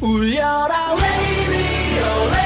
울려라 radio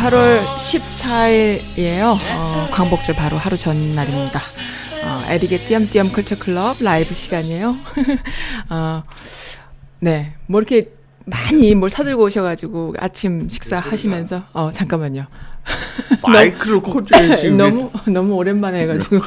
8월 14일이에요. 어, 광복절 바로 하루 전날입니다. 어, 에릭의 띄엄띄엄 컬처 클럽 라이브 시간이에요. 어, 네, 뭐 이렇게 많이 뭘 사들고 오셔가지고 아침 식사 하시면서 어 잠깐만요. 마이크를 지금. 너무 너무 오랜만에 해가지고.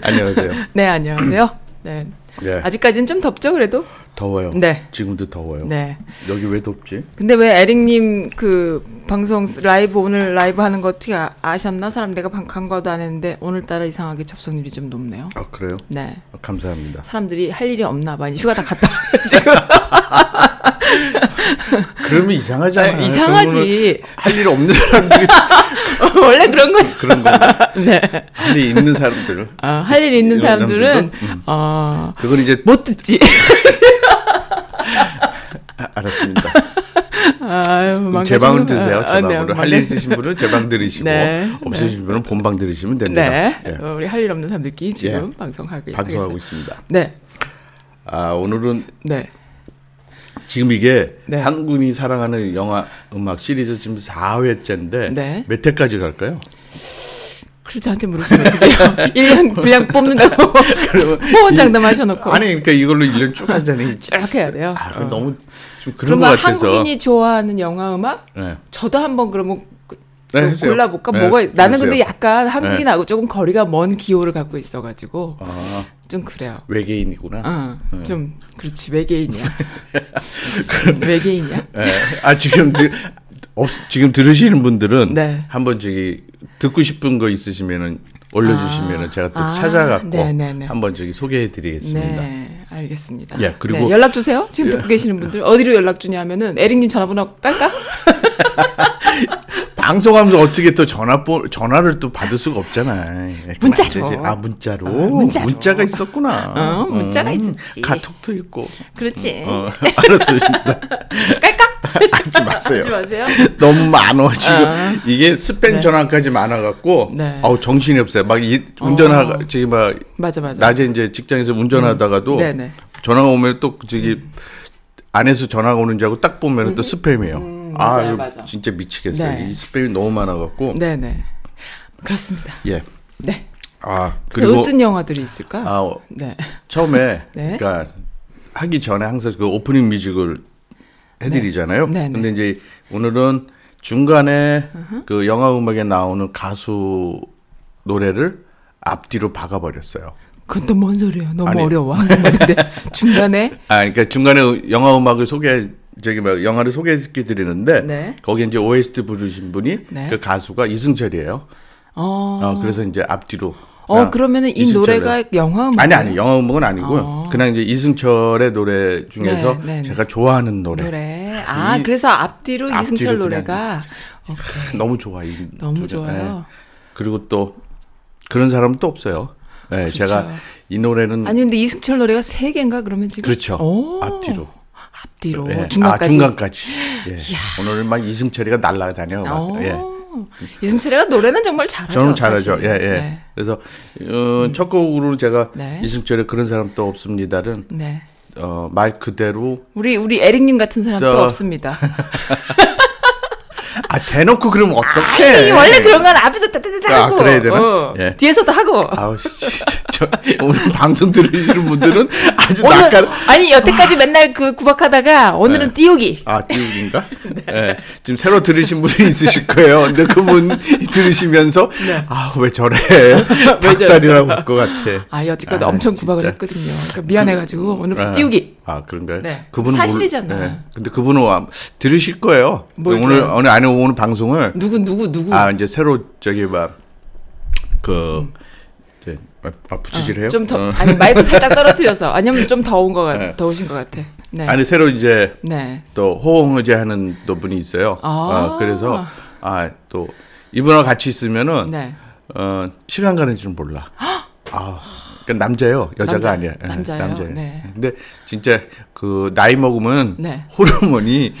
안녕하세요. 네, 안녕하세요. 네, 예. 아직까지는 좀 덥죠, 그래도. 더워요. 네. 지금도 더워요. 네. 여기 왜 덥지? 근데 왜 에릭님 그 방송 스- 라이브 오늘 라이브 하는 거 어떻게 아, 아셨나? 사람 내가 방- 광고도 안 했는데 오늘따라 이상하게 접속률이 좀 높네요. 아 그래요? 네. 아, 감사합니다. 사람들이 할 일이 없나 봐. 휴가 다 갔다 와가지고. 그러면 이상하잖아요. 아, 이상하지. 할 일 없는 사람들이 원래 그런 거예요. 그런 거. 네. 할 일 있는 사람들. 어, 할일 있는 사람들은? 음. 어, 그건 이제 못 듣지. 아, 알았습니다. 아유, 그럼 제 방을 망가지는- 드세요. 제 아, 네, 방으로 할일 있으신 분은 제방 들으시고 네. 없으신 분은 본방 들으시면 됩니다. 네. 예. 어, 우리 할 일 없는 사람들끼리 지금 예. 방송하고 방송하고. 있습니다. 네. 아 오늘은 네. 지금 이게 네. 한국인이 사랑하는 영화 음악 시리즈 지금 4회째인데 네. 몇 회까지 갈까요? 그래서 저한테 물으시면 어떡해요. 1년 분량 뽑는다고 호언 장담하셔놓고. 아니 그러니까 이걸로 1년 쭉 하자니 쭉 해야 돼요. 아, 어. 너무 좀 그런 것 같아서. 한국인이 좋아하는 영화 음악? 네. 저도 한번 그러면 그- 네. 골라볼까? 네, 뭐가 나는 근데. 약간 한국인하고 조금 거리가 먼 기호를 갖고 있어가지고 아, 좀 그래요. 외계인이구나. 어, 네. 좀 그렇지 외계인이야. 외계인이야. 예. 아 지금 드, 없, 지금 들으시는 분들은 네. 한번 저기 듣고 싶은 거 있으시면은 올려주시면은 아. 제가 또 아, 찾아갖고 네네네. 한번 저기 소개해드리겠습니다. 네, 알겠습니다. 예, 그리고- 네, 연락 주세요. 지금 듣고 계시는 분들 어디로 연락 주냐면은 에릭님 전화번호 깔까? 방송하면서 어떻게 또 전화번 전화를 또 받을 수가 없잖아요. 예, 그럼 문자로. 아 문자로. 어, 문자로. 가 있었구나. 어, 문자가 있었지. 카톡도 있고. 그렇지. 어, 알았습니다. 깔까? 하지 마세요. 하지 마세요. 너무 많어 지금 아. 이게 스팸 전화까지 많아갖고 네. 아우 정신이 없어요. 막 이, 운전하가 지금 막 맞아 맞아. 낮에 이제 직장에서 운전하다가도 음. 네네. 전화가 오면 또 저기 안에서 전화가 오는 줄 알고 딱 보면 또 스팸이에요. 아 음. 맞아요, 이거 맞아. 진짜 미치겠어요. 네. 이 스팸이 너무 많아갖고 네네. 그렇습니다. 예. 네. 아 그리고 어떤 영화들이 있을까? 아 어, 네. 처음에 네. 그러니까 하기 전에 항상 그 오프닝 뮤직을 해드리잖아요. 네. 네, 근데 이제 오늘은 중간에 그 영화 음악에 나오는 가수 노래를 앞뒤로 박아버렸어요. 그건 또 뭔 소리예요? 너무 아니. 어려워 한국말인데 중간에 아, 그러니까 중간에 영화 음악을 소개 저기 뭐 영화를 소개시켜 드리는데 네. 거기에 이제 OST 부르신 분이 네. 그 가수가 이승철이에요. 어, 어, 그래서 이제 앞뒤로 어 그냥 그러면은 이 이승철의- 노래가 영화 음악 아니 아니 영화 음악은 아니고요. 어. 그냥 이제 이승철의 노래 중에서 네, 네, 네. 제가 좋아하는 노래. 노래. 아 이- 그래서 앞뒤로 앞뒤로 이승철 노래가 오케이. 너무 좋아 이 너무 노래. 좋아요. 예. 그리고 또 그런 사람은 또 없어요. 네, 그렇죠. 제가 이 노래는 아니 근데 이승철 노래가 세 개인가 그러면 지금 그렇죠. 오, 앞뒤로. 앞뒤로 예. 중간까지. 아, 중간까지. 예. 오늘 막 이승철이가 날라다녀. 막. 오. 예. 이승철이가 노래는 정말 잘하죠. 저는 잘하죠. 사실. 예, 예. 네. 그래서 어, 첫 곡으로 제가 네. 이승철의 그런 사람 또 없습니다는 네. 어, 말 그대로 우리 우리 에릭님 같은 사람 저- 또 없습니다. 아 대놓고 그러면 어떡해? 아니 원래 그런 건 앞에서 따따따 아, 하고 그래야 되나? 어, 예. 뒤에서도 하고 아우 씨, 저 오늘 방송 들으시는 분들은 아주 오늘 낯간 아니 여태까지 맨날 그 구박하다가 오늘은 네. 띄우기 아, 띄우기인가? 네. 지금 새로 들으신 분이 있으실 거예요. 근데 그분 들으시면서, 네. 아, 왜 저래? 박살이라고 할 것 같아. 아 여지껏 아, 엄청 구박을 진짜. 했거든요 그러니까 미안해가지고 오늘부터 아, 띄우기 아, 그런가요? 네. 그분은 사실이잖아. 모르- 네. 근데 그분은 아- 들으실 거예요. 뭘 오늘? 오늘 안에 오는 방송을, 누구 누구 누구 아, 이제 새로 저기, 막, 그, 이제, 아, 아, 붙이질해요? 좀더 어. 아니 마이크 살짝 떨어뜨려서 아니면 좀 더운 거 같, 네. 더우신 것 같아 네 아니, 새로 이제, 네. 또 호응의제 하는 또 분이 있어요. 아. 어, 그래서 아 또 이분하고 같이 있으면은 네. 어 시간 가는 줄 몰라. 아, 그러니까 남자예요, 여자가 남자, 아니야. 예, 남자예요? 남자예요. 네. 근데 진짜 그 나이 먹으면 네. 호르몬이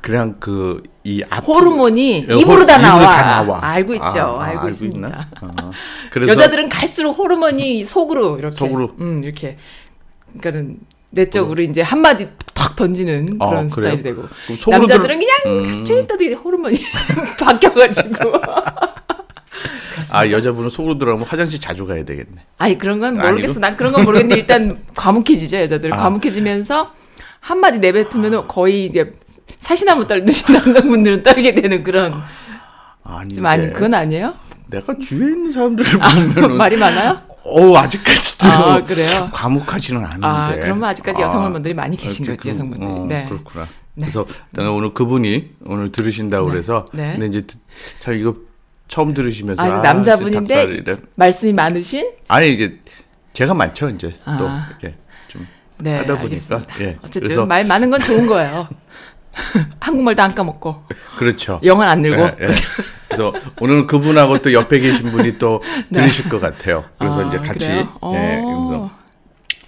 그냥 그 이 호르몬이 예, 입으로 호- 다 나와. 다 나와. 알고 있죠. 아, 아, 알고, 알고 있습니다. 아, 그래서 여자들은 갈수록 호르몬이 속으로 이렇게 속으로? 음, 이렇게 그러니까는 내적으로 이제 한 마디 턱 던지는 아, 그런 그래요? 스타일이 되고 남자들은 그냥 음. 갑자기 또 호르몬이 바뀌어가지고 아 여자분은 속으로 들어가면 화장실 자주 가야 되겠네. 아니 그런 건 아니고? 모르겠어. 난 그런 건 모르겠는데 일단 과묵해지죠 여자들. 아. 과묵해지면서 한 마디 내뱉으면 거의 이제 사시나무 떨듯이 남자분들은 떨게 되는 그런 아니 좀 아니 그건 아니에요? 내가 주위에 있는 사람들을 보면은 말이 많아요? 어 아직까지도 아, 그래요? 과묵하지는 않은데. 아, 그러면 아직까지 여성 아, 호르몬들이 많이 계신 거지, 여성분들이. 어, 네. 그렇구나. 네. 그래서 오늘 그분이 오늘 들으신다고 그래서 네. 근데 이제 듣- 참 이거 처음 들으시면서 아니, 아, 남자분인데. 말씀이 많으신 아니 이게 제가 많죠 이제 또 아. 이렇게 좀 네, 하다 보니까 알겠습니다. 예. 어쨌든 그래서 말 많은 건 좋은 거예요. 한국말도 안 까먹고 그렇죠. 영어는 안 늘고. 예, 예. 그래서 오늘 그분하고 또 옆에 계신 분이 또 네. 들으실 것 같아요. 그래서 아, 이제 같이 그래요? 예, 어. 그래서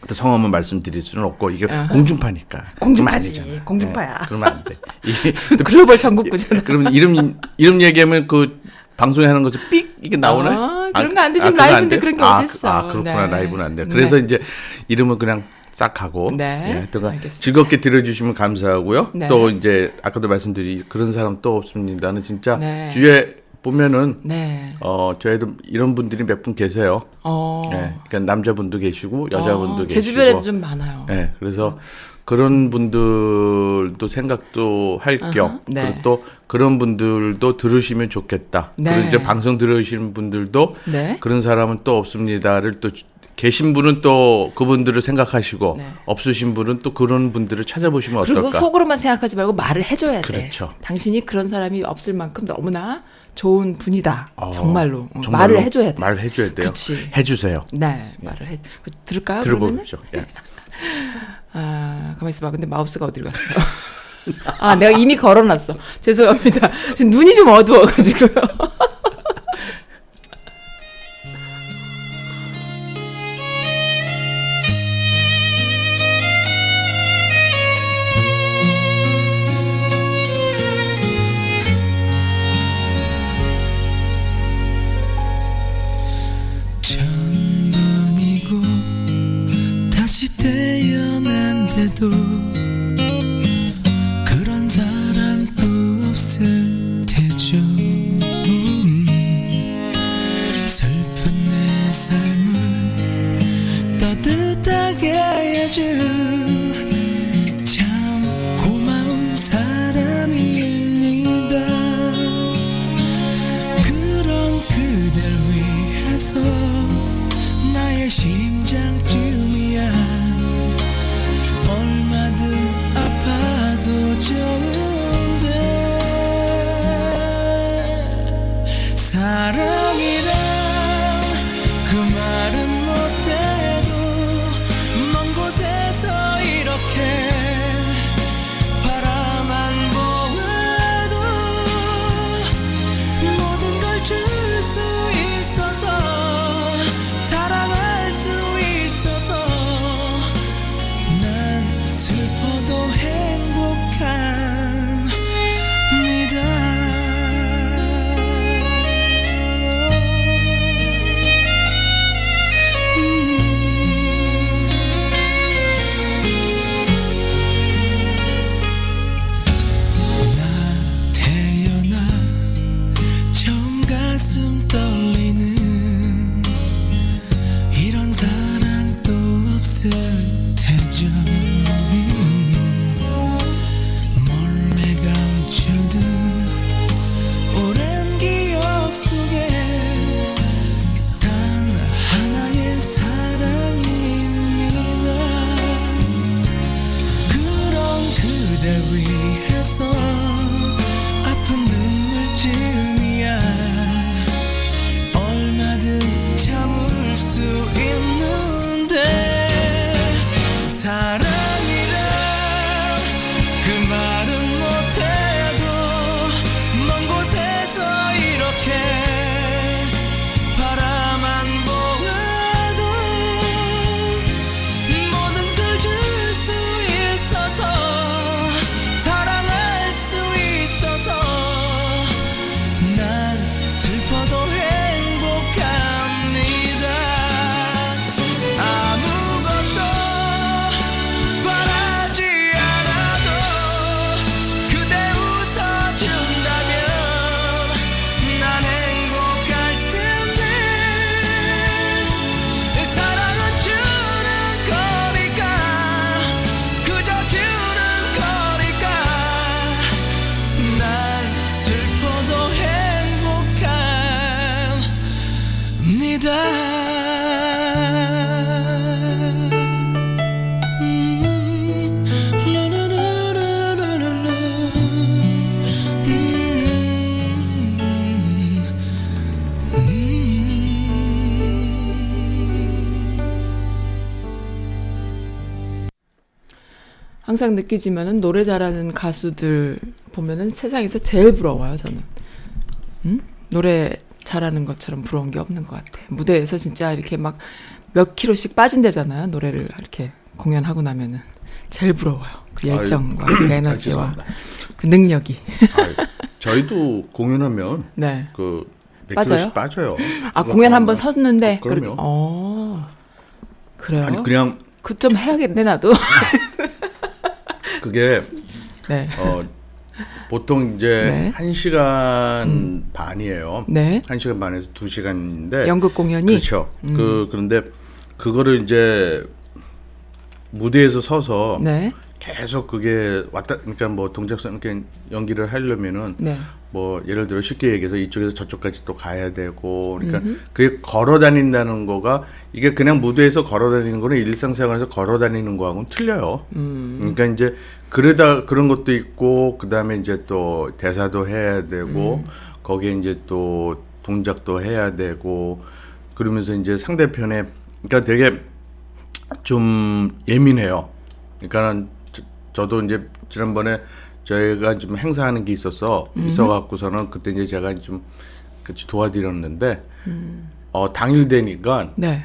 또 성함은 말씀드릴 수는 없고 이게 아하. 공중파니까. 공중파지, 아니잖아. 공중파야. 예, 그러면 안 돼. 또 글로벌 전국구잖아. 그러면 이름 이름 얘기하면 그 방송에 하는 것이 삑 이게 나오네. 아, 그런 거 안 돼. 지금 그거 안 라이브인데 돼? 그런 게 아, 어딨어. 아 그렇구나 네. 라이브는 안 돼. 그래서 네. 이제 이름은 그냥 싹 하고 네, 예, 또 알겠습니다. 즐겁게 들어주시면 감사하고요. 네. 또 이제 아까도 말씀드린 그런 사람 또 없습니다는 진짜 네. 주위에 보면은 네. 어 저희도 이런 분들이 몇 분 계세요. 어. 예, 그러니까 남자분도 계시고 여자분도 어, 계시고. 제 주변에도 좀 많아요. 예, 그래서 그런 분들도 생각도 할 겸, 아하, 네. 그리고 또 그런 분들도 들으시면 좋겠다. 네. 그리고 이제 방송 들으시는 분들도 네. 그런 사람은 또 없습니다를 또 주- 계신 분은 또 그분들을 생각하시고 네. 없으신 분은 또 그런 분들을 찾아보시면 그리고 어떨까? 속으로만 생각하지 말고 말을 해줘야 돼. 그렇죠. 당신이 그런 사람이 없을 만큼 너무나 좋은 분이다. 어, 정말로. 어, 정말로 말을 해줘야 돼. 말을 해줘야 돼요. 그치. 해주세요. 네, 말을 해. 그, 들을까요? 예. 아, 가만 있어봐. 근데 마우스가 어디로 갔어? 아, 내가 이미 걸어놨어. 죄송합니다. 지금 눈이 좀 어두워가지고요. 태어난데도 그런 사람도 없을 테죠. 음, 슬픈 내 삶을 따뜻하게 해준 항상 느끼지만은 노래 잘하는 가수들 보면은 세상에서 제일 부러워요, 저는. 음? 노래 잘하는 것처럼 부러운 게 없는 것 같아. 무대에서 진짜 이렇게 막 몇 킬로씩 빠진대잖아요, 노래를 이렇게 공연하고 나면은. 제일 부러워요. 그 열정과 그 에너지와. 그 능력이. 아유, 저희도 공연하면 네. 그 빠져요? 100kg씩 빠져요. 아, 공연 한 번 섰는데. 어, 그럼요. 그렇게- 어. 그래요? 아니 그냥 그 좀 해야겠네, 나도. 그게 네. 어 보통 이제 네. 한 시간 반이에요. 네. 한 시간 반에서 두 시간인데 연극 공연이. 그렇죠. 그 그런데 그거를 이제 무대에서 서서 네. 계속 그게 왔다 그러니까 뭐 동작선 이렇게 연기를 하려면은 네. 뭐 예를 들어 쉽게 얘기해서 이쪽에서 저쪽까지 또 가야 되고 그러니까 그게 걸어 다닌다는 거가 이게 그냥 무대에서 걸어 다니는 거는 일상생활에서 걸어 다니는 거하고는 틀려요. 그러니까 이제 그러다 그런 것도 있고 그다음에 이제 또 대사도 해야 되고 거기에 이제 또 동작도 해야 되고 그러면서 이제 상대편에 그러니까 되게 좀 예민해요. 그러니까는 저, 저도 이제 지난번에 저희가 좀 행사하는 게 있어서 있어갖고서는 그때 이제 제가 좀 같이 도와드렸는데 어 당일 되니까 네.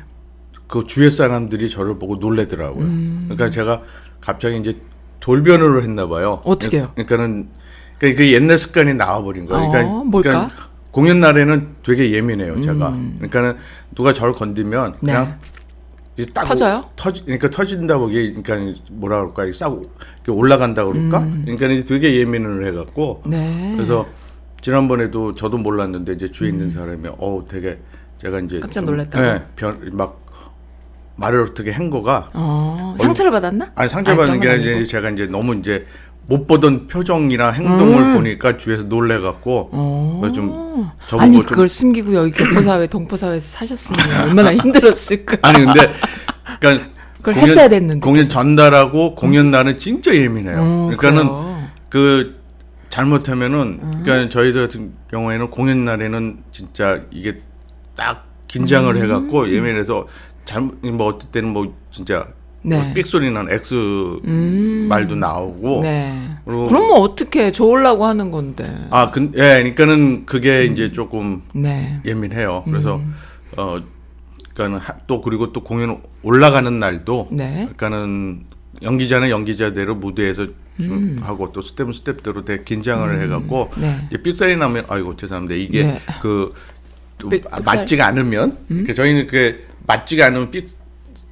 그 주위 사람들이 저를 보고 놀래더라고요. 음. 그러니까 제가 갑자기 이제 돌변을 했나 봐요. 어떻게요? 그러니까는 그러니까 그 옛날 습관이 나와버린 거예요. 그러니까, 어? 음. 그러니까 공연 날에는 되게 예민해요. 제가. 그러니까는 누가 저를 건드면 네. 그냥 이제 딱 터져요? 터지 그러니까 터진다고 이게 그러니까 뭐라 그럴까 이게 싹 올라간다 고 그럴까? 그러니까 이제 되게 예민을 해갖고 음. 네. 그래서 지난번에도 저도 몰랐는데 이제 주위에 있는 사람이 어 되게 제가 이제 음. 깜짝 좀, 놀랐다고? 예, 변, 막 말을 어떻게 한 거가 어, 상처를 받았나? 아니 상처받는 게 그런 아니라 건 이제 제가 이제 너무 이제 못 보던 표정이나 행동을 음. 보니까 주위에서 놀래갖고 그래서 좀 아니 좀 그걸 숨기고 여기 교포사회 동포사회에서 사셨으면 얼마나 힘들었을까. 아니 근데 그러니까 그걸 했어야 됐는데, 공연. 전달하고 공연 날은 진짜 예민해요. 어, 그러니까는 그래요? 그 잘못하면은 그러니까 저희들 같은 경우에는 공연 날에는 진짜 이게 딱 긴장을 음. 해갖고 예민해서 잘못 뭐 어떨 때는 뭐 진짜 네. 뭐삑 소리 나는 X 말도 나오고 네. 그리고- 그러면 어떻게 좋으려고 하는 건데. 아, 근, 예, 그러니까는 그게 이제 조금 네. 예민해요. 그래서 어, 그러니까는 하- 또 그리고 또 공연 올라가는 날도, 네. 그러니까는 연기자는 연기자대로 무대에서 좀 하고 또 스텝은 스텝대로 되게 긴장을 해갖고 네. 이제 삑사리 나면 아이고 죄송합니다 이게 네. 그또 삑-? 맞지가 않으면 그 저희는 그게 맞지가 않으면 삑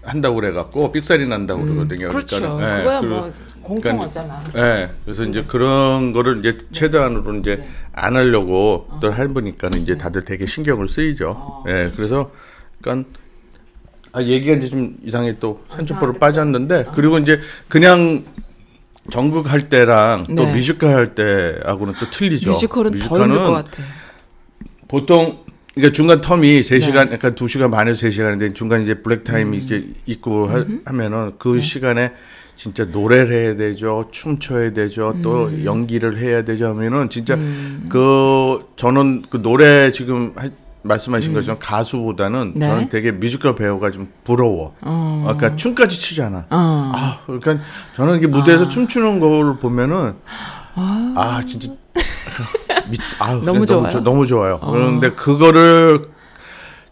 한다고 그래갖고 삑사리 난다고 그러거든요. 그렇죠. 그러니까는, 예, 그거야 그- 뭐 공통어잖아. 예. 그래서 이제 그런 거를 이제 최대한으로 이제 안 하려고 또 해보니까 는 이제 다들 되게 신경을 쓰이죠. 예. 그래서 그러니까 아, 얘기가 이제 좀 이상해 또 삼천포로 이상하겠죠. 빠졌는데 그리고 이제 그냥 전국 할 때랑 또 네. 뮤지컬 할 때하고는 또 틀리죠. 뮤지컬은 더 힘들 것 같아. 보통 그러니까 중간 term이 네. 3시간 약간 2시간 반에서 3시간인데 중간 이제 black time이 이제 있고 하, 하면은 그 네. 시간에 진짜 노래를 해야 되죠. 춤춰야 되죠. 음. 또 연기를 해야 되죠 하면은 진짜 그 저는 그 노래 지금 하- 말씀하신 것처럼 가수보다는 음. 네. 저는 되게 뮤지컬 배우가 좀 부러워. 어. 아까 춤까지 추잖아. 어. 아, 그러니까 저는 이게 무대에서 춤추는 거를 보면은 아, 진짜 미, 아, 너무 좋아요? 좋- 너무 좋아요. 그런데 그거를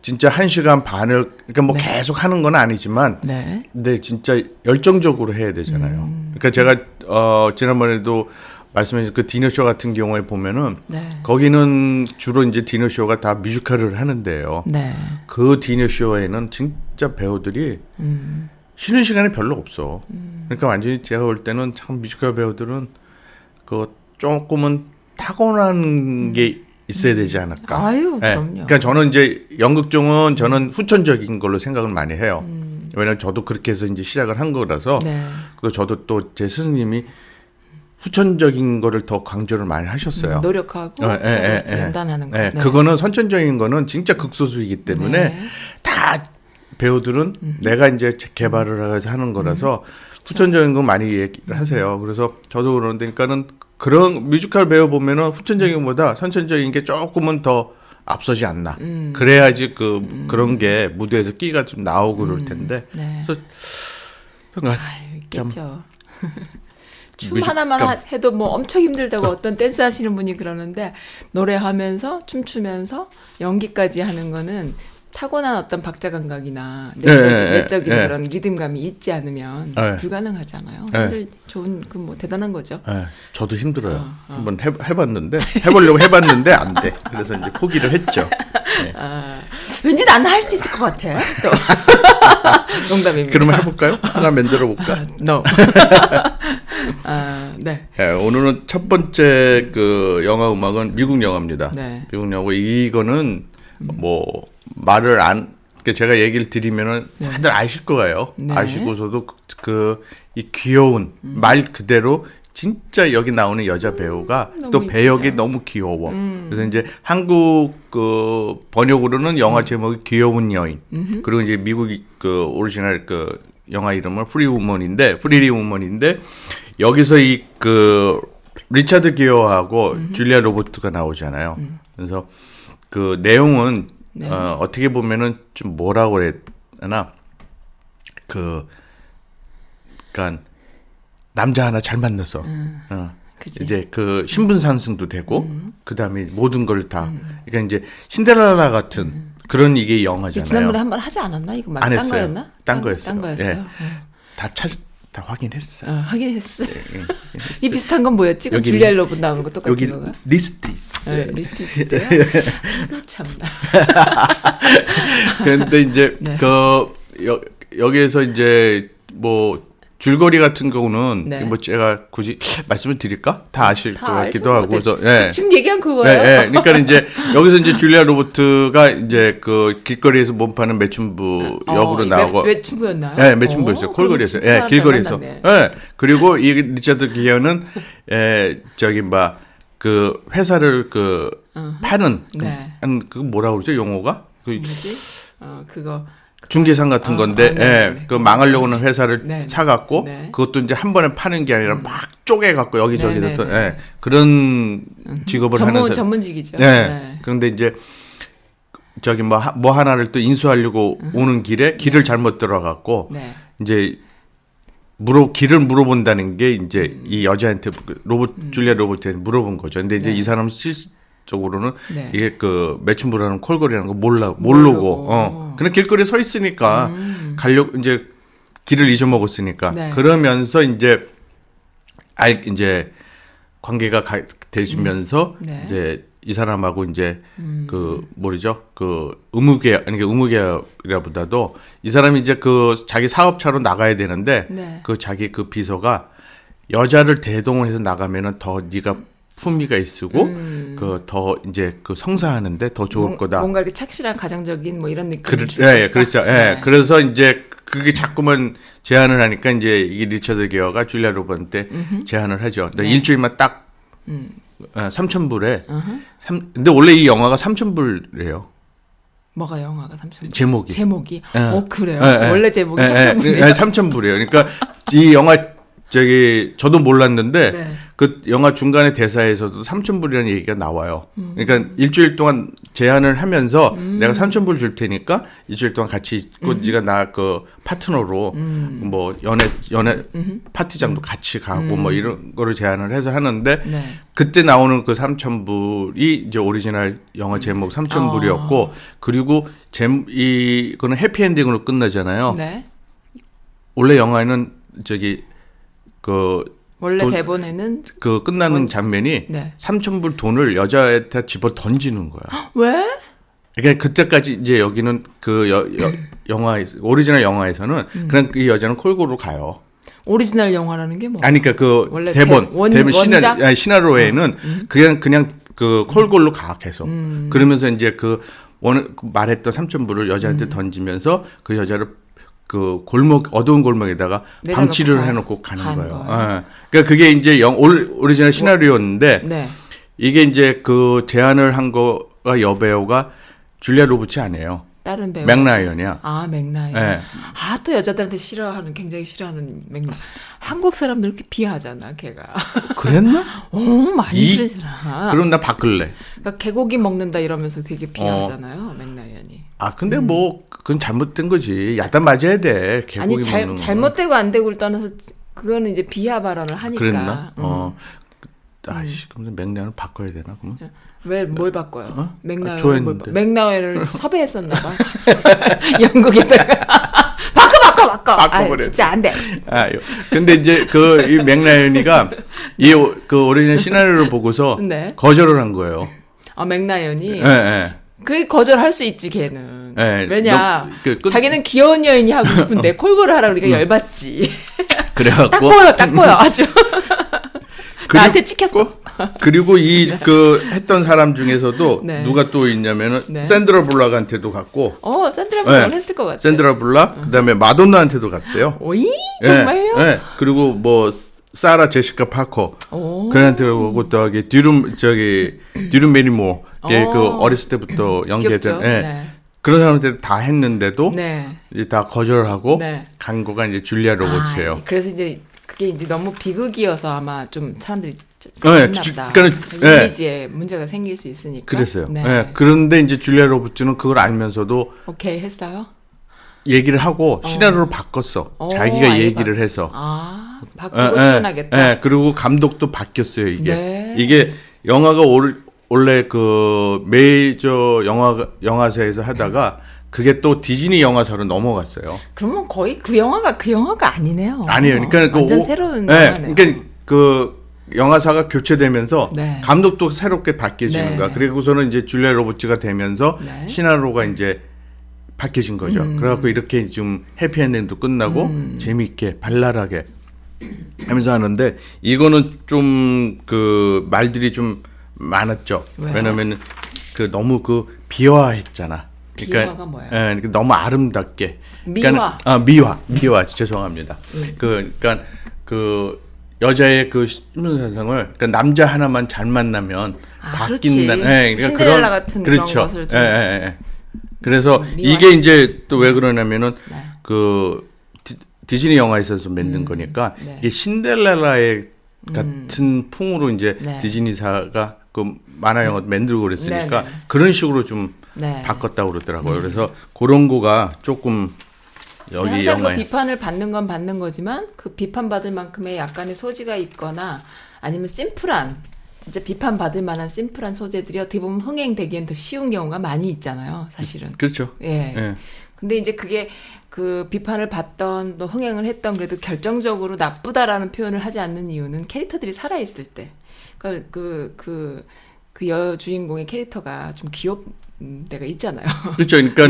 진짜 한 시간 반을 그러니까 뭐 네. 계속 하는 건 아니지만 네. 근데 진짜 열정적으로 해야 되잖아요. 음. 그러니까 제가 어 지난번에도 말씀하신 그 디너쇼 같은 경우에 보면은 네. 거기는 주로 이제 디너쇼가 다 뮤지컬을 하는데요. 네. 그 디너쇼에는 진짜 배우들이 음. 쉬는 시간이 별로 없어. 그러니까 완전히 제가 볼 때는 참 뮤지컬 배우들은 그 조금은 타고난 게 있어야 되지 않을까. 음. 아유, 예. 그럼요. 그러니까 저는 이제 연극 쪽은 저는 후천적인 걸로 생각을 많이 해요. 음. 왜냐면 저도 그렇게 해서 이제 시작을 한 거라서. 네. 그리고 저도 또 제 스승님이 후천적인 거를 더 강조를 많이 하셨어요. 음, 노력하고 어, 예, 예, 예. 연단하는 거. 예, 그거는 선천적인 거는 진짜 극소수이기 때문에 네. 음. 다 배우들은 내가 이제 개발을 해서 하는 거라서 후천적인 거 많이 얘기를 하세요. 그래서 저도 그러는데 그러니까는 그런 뮤지컬 배우 보면은 후천적인 것보다 선천적인 게 조금은 더 앞서지 않나. 음. 그래야지 그 그런 게 무대에서 끼가 좀 나오고 그럴 텐데. 네. 그래서 뭔가 아유, 있겠죠. 춤 뮤직- 하나만 하- 해도 뭐 엄청 힘들다고 어떤 댄스 하시는 분이 그러는데 노래하면서 춤추면서 연기까지 하는 거는 타고난 어떤 박자 감각이나 내적, 예, 예, 내적인 예. 그런 리듬감이 있지 않으면 예. 불가능하잖아요. 예. 힘들 좋은 그 뭐 대단한 거죠. 예, 저도 힘들어요. 어, 한번 해, 해봤는데 해보려고 해봤는데 안 돼. 그래서 이제 포기를 했죠. 네. 아, 왠지 나는 할 수 있을 것 같아. 또 농담입니다. 그러면 해볼까요? 하나 만들어 볼까? no. 아, 네. 예, 오늘은 첫 번째 그 영화 음악은 미국 영화입니다. 네. 미국 영화고 이거는 뭐 말을 안 제가 얘기를 드리면은 다들 아실 거예요. 네. 아시고서도 그이 귀여운 말 그대로 진짜 여기 나오는 여자 배우가 너무 또 이쁘죠. 배역이 너무 귀여워. 그래서 이제 한국 그 번역으로는 영화 제목이 귀여운 여인. 그리고 이제 미국 그 오리지널 그 영화 이름은 Pretty Woman인데 Pretty Woman인데 여기서 이 그 리차드 기어하고 줄리아 로버트가 나오잖아요. 그래서 그 내용은 네. 어, 어떻게 보면은 좀 뭐라고 그래야 되나 그 그러니까 남자 하나 잘 만나서 어, 음. 음. 이제 그 신분 상승도 되고 그다음에 모든 걸다 그러니까 이제 신데렐라 같은 그런 이게 영화잖아요. 지난번에 한 번 하지 않았나? 이거 말 안 했어요. 딴 거였나? 딴 거였어요. 딴 거였어요. 예. 어. 다 찾, 다 확인했어. 어, 하긴 했어. 예, 이 비슷한 건 뭐였지? 그 여기 줄리아 로브 나오는 거 똑같은 여기 거가? 리스트 있어. 네, 리스트. 아이고, 참나. 그런데 이제 네. 그 여, 여기에서 이제 뭐 줄거리 같은 경우는 네. 뭐 제가 굳이 말씀을 드릴까? 다 아실 다 것 같기도. 하고 네. 그래서 예. 지금 얘기한 네, 그거예요. 네. 그러니까 이제 여기서 이제 줄리아 로버트가 이제 그 길거리에서 몸 파는 매춘부 역으로 어, 나오고 왜, 외춤부였나요? 예, 매춘부였어요. 어, 콜거리에서. 그럼 예, 길거리에서. 예. 그리고 이 리차드 기어는 예, 저기 뭐그 회사를 그 파는 그, 네. 한, 그 뭐라 그러죠? 용어가? 그 뭐지? 어, 그거. 중개상 같은 어, 건데, 어, 네, 예, 네. 그 망하려고 하는 회사를 네. 사갖고, 네. 그것도 이제 한 번에 파는 게 아니라 막 쪼개갖고 여기저기 네, 네, 또, 네. 예, 그런 직업을 전문, 하는 사- 전문직이죠. 네. 네. 그런데 이제 저기 뭐, 하- 뭐 하나를 또 인수하려고 오는 길에 길을 잘못 들어갔고, 네. 이제 물어 길을 물어본다는 게 이제 이 여자한테 그 로봇 줄리아 로버트한테 물어본 거죠. 근데 이제 네. 이 사람 실 질적으로는 네. 이게 그 매춘부라는 콜거리라는 거 몰라 모르고. 모르고 어 그냥 길거리에 서 있으니까 가려 이제 길을 잊어먹었으니까 네. 그러면서 이제 알 이제 관계가 가, 되시면서 네. 이제 이 사람하고 이제 그 뭐죠 그 의무계 아니 그 의무계라보다도 이 사람이 이제 그 자기 사업차로 나가야 되는데 네. 그 자기 그 비서가 여자를 대동을 해서 나가면은 더 네가 품위가 있고 그더 이제 그 성사하는데 더 좋을 뭔- 거다. 뭔가 이렇게 착실한 가정적인 뭐 이런 느낌. 그, 예, 예, 그렇죠. 예. 그래서 이제 그게 자꾸만 제안을 하니까 이제 이 리처드 기어가 줄리아 로버한테 제안을 하죠. 근데 일주일만 딱 어, 3천 불에 삼 근데 원래 이 영화가 3천 불이에요. 뭐가 영화가 3천 제목이. 제목이. 예. 어 그래요. 예, 예. 원래 제목이 예, 3천 예, 불이에요. 예, 3천 불이에요. 그러니까 이 영화 저기 저도 몰랐는데 네. 그 영화 중간에 대사에서도 3천 불이라는 얘기가 나와요. 음. 그러니까 일주일 동안 제안을 하면서 내가 3천 불 줄 테니까 일주일 동안 같이 있고 음. 네가 나 그 파트너로 뭐 연애 연애 파티장도 같이 가고 뭐 이런 거를 제안을 해서 하는데 음. 네. 그때 나오는 그 3천 불이 이제 오리지널 영화 제목 3천 어. 불이었고 그리고 제 이거는 해피엔딩으로 끝나잖아요. 네. 원래 영화에는 저기 그, 원래 돈- 대본에는 그 끝나는 장면이 네. 3천 불 돈을 여자한테 집어 던지는 거야. 왜? 그러니까 그때까지 이제 여기는 그 여, 여, 영화 오리지널 영화에서는 음. 그냥 그 여자는 콜걸로 가요. 오리지널 영화라는 게 뭐? 아니 그러니까 그 원래 대본 대- 원- 대본 시나 원작? 어. 아니, 시나리오에는 그냥 그냥 그 콜걸로 가 계속. 음. 그러면서 이제 그 원, 그 말했던 3천 불을 음. 여자한테 던지면서 그 여자를 그 골목 어두운 골목에다가 방치를. 해놓고 가는 가는 거예요. 거예요. 예. 그러니까 그게 이제 영, 올, 오리지널 시나리오인데 네. 이게 이제 그 제안을 한 거가 여배우가 줄리아 로버츠 아니에요. 다른 배우. 맥라이언이야. 아 맥라이언. 네. 아 또 여자들한테 싫어하는 굉장히 싫어하는 맥라. 한국 사람들 이렇게 비하잖아 걔가. 그랬나? 어 많이 이- 그러잖아. 그럼 나 바꿀래. 그러니까 개고기 먹는다 이러면서 되게 비하잖아요 맥라이언이. 아 근데 뭐 그건 잘못된 거지. 야단 맞아야 돼. 개고기 음. 아니 잘. 잘못되고 안 되고를 떠나서 그거는 이제 비하 발언을 하니까. 그랬나? 음. 어. 아씨, 그럼 맥라이언을 바꿔야 되나? 그러면? 왜 뭘 바꿔요? 어? 아, 맥라이언 좋아했는데. 맥라이언을 섭외했었나 봐. 영국에다가 바꿔 바꿔 바꿔. 바꿔버려. 아 진짜 안 돼. 아, 요. 근데 이제 그 이 맥라이언이가 이그 오리지널 시나리오를 보고서 네. 거절을 한 거예요. 아 맥라이언이 예, 예. 그 거절할 수 있지 걔는. 네, 왜냐? 너- 그 끝- 자기는 귀여운 여인이 하고 싶은데 콜걸을 하라 그러니까 열받지. 딱 그래갖고 보여, 딱 보여 아주. 그리고- 나한테 찍혔어. 그리고 이 그 했던 사람 중에서도 네. 누가 또 있냐면은 네. 샌드라 블락한테도 갔고 어 샌드라 블락 네. 했을 것 같아. 샌드라 블락 그다음에 마돈나한테도 갔대요. 오이 예, 정말요? 예. 그리고 뭐 사라 제시카 파커 오. 그한테 오고 또 저기 드류 저기 드류 베리모어 예, 어. 그 어렸을 때부터 연기했던? 예. 네. 그런 사람한테 다 했는데도 네. 이제 다 거절하고 네. 간 거가 이제 줄리아 로버츠예요. 아, 그래서 이제 그게 이제 너무 비극이어서 아마 좀 사람들이 네, 주- 보다. 그러니까, 네. 이미지에 문제가 생길 수 있으니까. 그랬어요. 네. 예. 그런데 이제 줄리아 로버츠는 그걸 알면서도 오케이 했어요. 얘기를 하고 시나리오를 바꿨어. 어, 자기가 얘기를 바- 해서. 아 예, 바꾸고 예, 출연하겠다. 예, 그리고 감독도 바뀌었어요, 이게. 네. 이게 영화가 올, 원래 그 메이저 영화 영화사에서 하다가 그게 또 디즈니 영화사로 넘어갔어요. 그러면 거의 그 영화가 그 영화가 아니네요. 아니에요. 그러니까 그 완전 오- 새로운 예, 영화네요. 그러니까 그 영화사가 교체되면서 네. 감독도 새롭게 바뀌어지는 네. 거야. 그리고서는 이제 줄리아 로버츠가 되면서 네. 음. 시나리오가 이제 바뀌어진 거죠. 그래갖고 이렇게 좀 해피엔딩도 끝나고 재미있게 발랄하게 하면서 하는데 이거는 좀 그 말들이 좀 많았죠. 왜요? 왜냐면 그 너무 그 비화했잖아. 비화가 뭐예요? 예, 그러니까 너무 아름답게. 미화. 그러니까, 아 미화, 미화. 죄송합니다. 그 그러니까 그 여자의 그 신분사상을 그러니까 남자 하나만 잘 만나면 아, 바뀐다. 예, 그러니까 신데렐라 같은 그런 그렇죠. 것을 좀- 예, 예, 예. 그래서. 이게 이제 또 왜 그러냐면은 네. 그 디, 디즈니 영화에서 만든 거니까 네. 이게 신데렐라의 같은 풍으로 이제 네. 디즈니사가 그 만화 영화 만들고 그랬으니까 네, 네. 그런 식으로 좀 네. 바꿨다고 그러더라고요. 그래서 그런 거가 조금 여기 항상 그 영화에 비판을 받는 건 받는 거지만 그 비판 받을 만큼의 약간의 소지가 있거나 아니면 심플한 진짜 비판 받을 만한 심플한 소재들이 어떻게 보면 흥행되기엔 더 쉬운 경우가 많이 있잖아요, 사실은. 그렇죠. 예. 예. 근데 이제 그게 그 비판을 받던 또 흥행을 했던 그래도 결정적으로 나쁘다라는 표현을 하지 않는 이유는 캐릭터들이 살아 있을 때. 그, 그, 그, 그 여주인공의 캐릭터가 좀 귀엽 음, 때가 있잖아요. 그렇죠. 그러니까,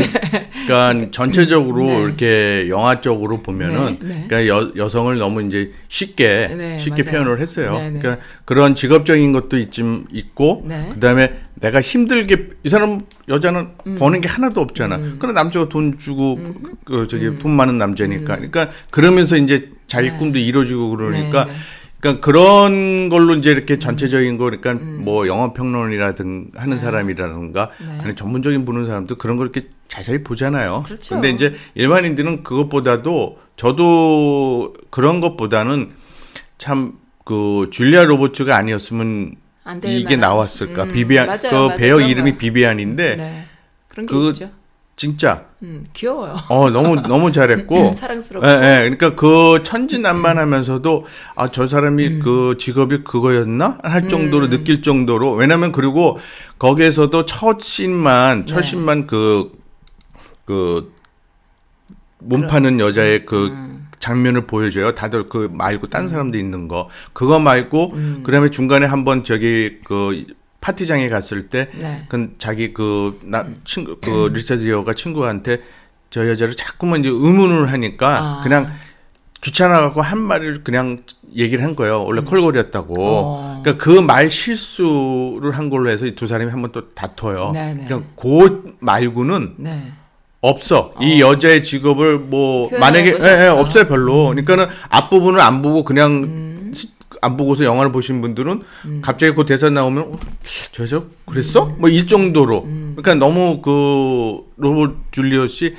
그러니까 전체적으로 네. 이렇게 영화적으로 보면은 네, 네. 그러니까 여, 여성을 너무 이제 쉽게 네, 쉽게 맞아요. 표현을 했어요. 네, 네. 그러니까 그런 직업적인 것도 있좀 있고 네. 그다음에 내가 힘들게 이 사람 여자는 음. 버는 게 하나도 없잖아. 그럼 남자가 돈 주고 음. 그 저기 돈 많은 남자니까. 그러니까 그러면서 이제 자기 네. 꿈도 이루어지고 그러니까 네, 네. 그러니까 그런 걸로 이제 이렇게 전체적인 거 그러니까 뭐 영화 평론이라든 하는 사람이라든가 음. 네. 아니 전문적인 보는 사람도 그런 걸 이렇게 자세히 보잖아요. 그렇죠. 근데 이제 일반인들은 그것보다도 저도 그런 것보다는 참 그 줄리아 로버츠가 아니었으면 이게 만한. 나왔을까? 음, 비비안 맞아요, 그 맞아요. 그런 이름이. 비비안인데 네. 그런 게 그 있죠. 진짜 음, 귀여워요. 어 너무 너무 잘했고 사랑스럽고. 예, 예. 그러니까 그 천진난만하면서도 아 저 사람이 음. 그 직업이 그거였나 할 정도로 느낄 정도로 왜냐면 그리고 거기에서도 첫 씬만 첫 네. 씬만 그그 몸 파는 여자의 그 음. 장면을 보여줘요. 다들 그 말고 딴 사람도 있는 거 그거 말고 음. 그다음에 중간에 한번 저기 그 파티장에 갔을 때 네. 그 자기 그 나 친구 그 리차드 여가 친구한테 저 여자를 자꾸만 이제 의문을 하니까 아. 그냥 귀찮아갖고 한 말을 그냥 얘기를 한 거예요. 원래 콜골이었다고. 음. 어. 그러니까 그 말 실수를 한 걸로 해서 이 두 사람이 한 번 또 다퉈요. 네네. 그냥 그 말고는 네. 없어. 이 여자의 직업을 뭐 만약에 예, 예, 없어. 음. 없어요 별로. 그러니까는 앞부분을 안 보고 그냥 시- 안 보고서 영화를 보신 분들은 음. 갑자기 그 대사 나오면 어, 저 여자 그랬어? 뭐 이 정도로. 음. 그러니까 너무 그 로버트 줄리엇이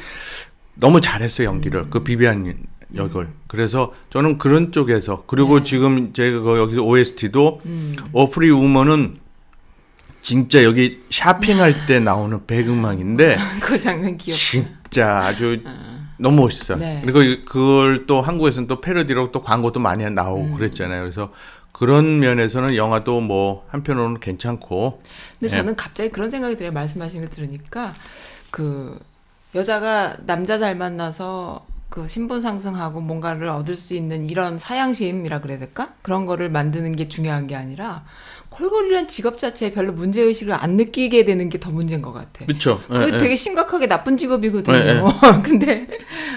너무 잘했어요 연기를 음. 그 비비안 역을. 그래서 저는 그런 쪽에서 그리고 네. 지금 제가 그 여기서 OST도 음. 어프리 우먼은 진짜 여기 샤핑할 때 나오는 배경음악인데 그 장면 귀엽다. 진짜 아주 너무 멋있어요. 네. 그리고 이- 그걸 또 한국에서는 또 패러디로 또 광고도 많이 나오고 음. 그랬잖아요. 그래서 그런 면에서는 영화도 뭐 한편으로는 괜찮고. 근데 네. 저는 갑자기 그런 생각이 들어요. 말씀하신 거 들으니까 그 여자가 남자 잘 만나서 그 신분 상승하고 뭔가를 얻을 수 있는 이런 사양심이라 그래야 될까? 그런 거를 만드는 게 중요한 게 아니라 콜골이란 직업 자체에 별로 문제 의식을 안 느끼게 되는 게 더 문제인 것 같아. 그렇죠. 그게 되게 심각하게 나쁜 직업이거든요. 네, 네. 근데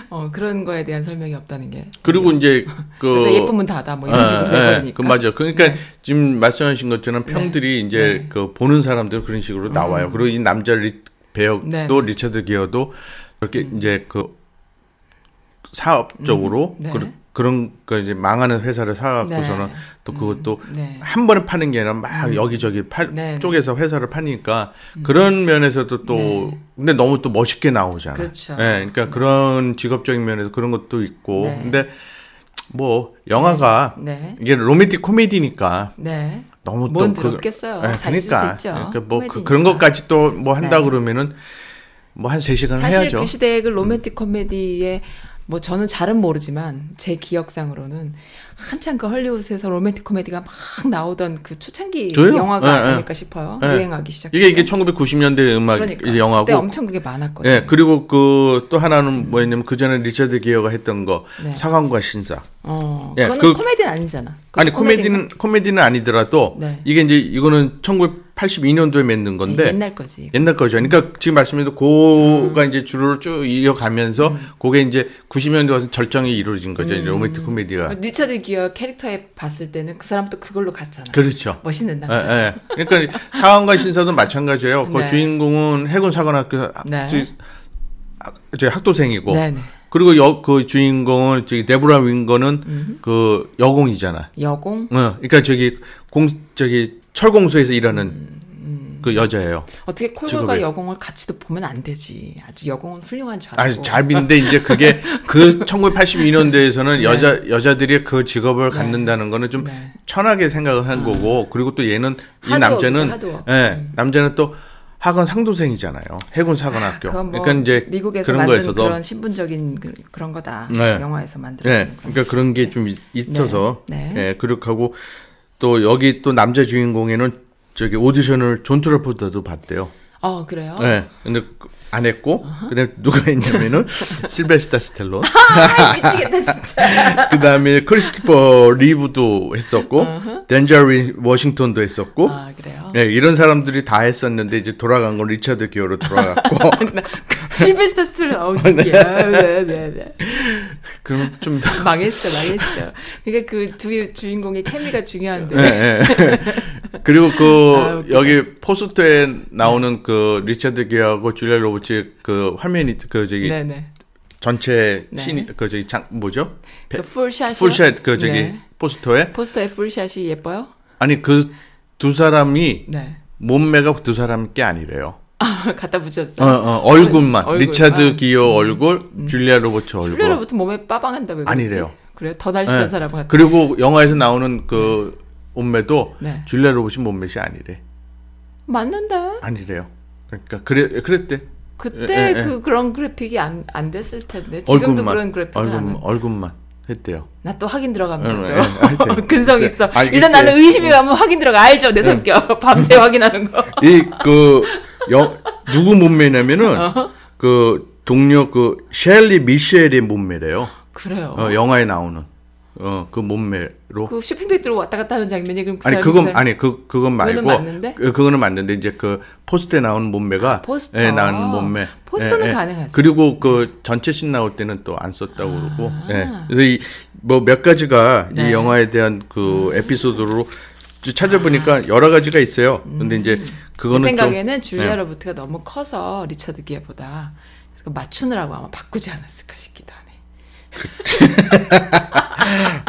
어, 그런 거에 대한 설명이 없다는 게. 그리고 이제 그 그래서 예쁘면 다다 뭐 이런 식으로 예, 예, 해버리니까. 그 맞아. 그러니까 네. 지금 말씀하신 것처럼 평들이 이제 네. 음. 그 보는 사람들 그런 식으로 나와요. 그리고 이 남자 리, 배역도 네. 음. 리처드 기어도 그렇게 이제 그 사업적으로 음, 네. 그, 그런 거 이제 망하는 회사를 사갖고서는 네. 또 그것도 네. 한 번에 파는 게 아니라 막 여기저기 파, 네, 네. 쪼개서 회사를 파니까 그런 면에서도 또 네. 근데 너무 또 멋있게 나오잖아. 그렇죠. 예, 그러니까 그런 직업적인 면에서 그런 것도 있고. 네. 근데 뭐 영화가 네. 이게 로맨틱 코미디니까 네. 너무 뭔또 그- 있을 수 그러니까. 그러니까 뭐 그, 코미디니까. 그 런 것까지 또 뭐 한다 네. 그러면은 뭐 한 세 시간 사실 해야죠. 음. 그 시대의 그 로맨틱 코미디의 뭐 저는 잘은 모르지만 제 기억상으로는 한참 그 헐리우드에서 로맨틱 코미디가 막 나오던 그 초창기 저요? 영화가 예, 예. 아닐까 싶어요. 예. 유행하기 시작. 이게 이게 1990년대 음악 그러니까 영화고 그때 엄청 그게 많았거든요. 예, 그리고 그 또 하나는 뭐였냐면 그 전에 리처드 기어가 했던 거 네. 사관과 신사. 어, 예, 그거는 그- 코미디는 아니잖아. 아니? 코미디는 코미디는 아니더라도 네. 이게 이제 이거는 1982년도에 맺는 건데 옛날 거지. 옛날 거죠. 그러니까 지금 말씀드린 고가 이제 줄을 쭉 이어가면서 그게 이제 90년대 와서 절정이 이루어진 거죠. 이 로맨틱 코미디가. 리처드 기어 캐릭터에 봤을 때는 그 사람도 그걸로 갔잖아. 그렇죠. 멋있는 예, 남자. 예. 그러니까 사관과 신사도 마찬가지예요. 그 네. 주인공은 해군 사관학교 네. 저, 저 학도생이고 네 네. 그리고 여, 그 주인공은 저기 데브라 윙거는 그 여공이잖아. 여공. 어, 그러니까 저기 공 저기 철공소에서 일하는 음, 그 여자예요. 어떻게 콜볼과 직업에. 여공을 같이도 보면 안 되지. 아주 여공은 훌륭한 줄 알고. 아니 잡인데 이제 그게 그 1982년대에서는 여자 여자들이 그 직업을 갖는다는 거는 좀 네. 천하게 생각을 한 거고 그리고 또 얘는 이 남자는. 예 남자는 또 학원 상도생이잖아요 해군 사관학교 뭐 그러니까 이제 미국에서 그런 만든 거에서도 그런 신분적인 그, 런 거다. 네. 영화에서 만든. 예 그러니까 그런 게 좀 있어서 네, 네. 예 그렇게 하고 또 여기 또 남자 주인공에는 저기 오디션을 존 트라볼타도 봤대요 어, 그래요? 네. 근데 그- 안 했고 그다음에 누가 했냐면은 실베스타 스탤론 아, 미치겠다, 진짜. 그다음에 크리스토퍼 리브도 했었고 덴젤 워싱턴도 했었고 아, 그래요? 네, 이런 사람들이 다 했었는데 이제 돌아간 건 리차드 기어로 돌아갔고 실베스터 스탤론이 나오는 게. 아, 네, 네, 네. 그럼 좀 망했어, 망했어. 그러니까 그 두 주인공의 케미가 중요한데. 네, 네. 그리고 그 아. 여기 포스터에 나오는 그 리차드 기어하고 줄리아 로버츠 그 화면이 그 저기 네네. 전체 네. 신그 저기 장 뭐죠? 그 풀샷이. 풀샷 그 저기 네. 포스터에 포스터의 풀샷이 예뻐요? 아니 그 두 사람이 네. 몸매가 두 사람 게 아니래요. 아, 갖다 붙였어. 어, 어, 얼굴만 얼굴. 리차드 아. 기어 얼굴, 줄리아 로버츠 얼굴. 줄리아 로버츠 몸에 빠방한다 왜 그랬지? 아니래요. 그래요? 더 날씬한 네. 사람 같아. 그리고 영화에서 나오는 그 몸매도 네. 줄리아 로버츠 몸매가 아니래. 맞는데. 아니래요. 그러니까 그래 그랬대. 그때 예, 예, 그 그런 그래픽이 안, 안 됐을 텐데 지금도 그런 그래픽은 얼굴, 안. 얼굴만 했대요. 나 또 확인 들어갑니다. 응, 또. 응, 하세요. 근성 있어. 알겠어요. 일단 나는 의심이 가면 확인 들어가. 알죠, 내 성격. 밤새 확인하는 거. 이그 누구 몸매냐면은 그 동료 그 셸리 미셸의 몸매래요. 그래요. 어, 영화에 나오는 어 그 몸매로. 그 쇼핑백 들고 왔다 갔다 하는 장면이 그럼 그 아니 그건 그 아니 그 그건 말고 그거는 맞는데? 그, 그거는 맞는데 이제 그 포스터에 나오는 몸매가 아, 포스터. 예, 나오는 몸매 포스터는 가능하지. 그리고 그 전체 씬 나올 때는 또 안 썼다고 그러고 아. 예. 그래서 이 뭐 몇 가지가 네. 이 영화에 대한 그 에피소드로 찾아보니까 여러 가지가 있어요. 근데 이제 내 그거는 음. 생각에는 좀, 줄리아 예. 로버트가 너무 커서 리처드 기어보다 그래서 그 맞추느라고 아마 바꾸지 않았을까 싶기도 하네.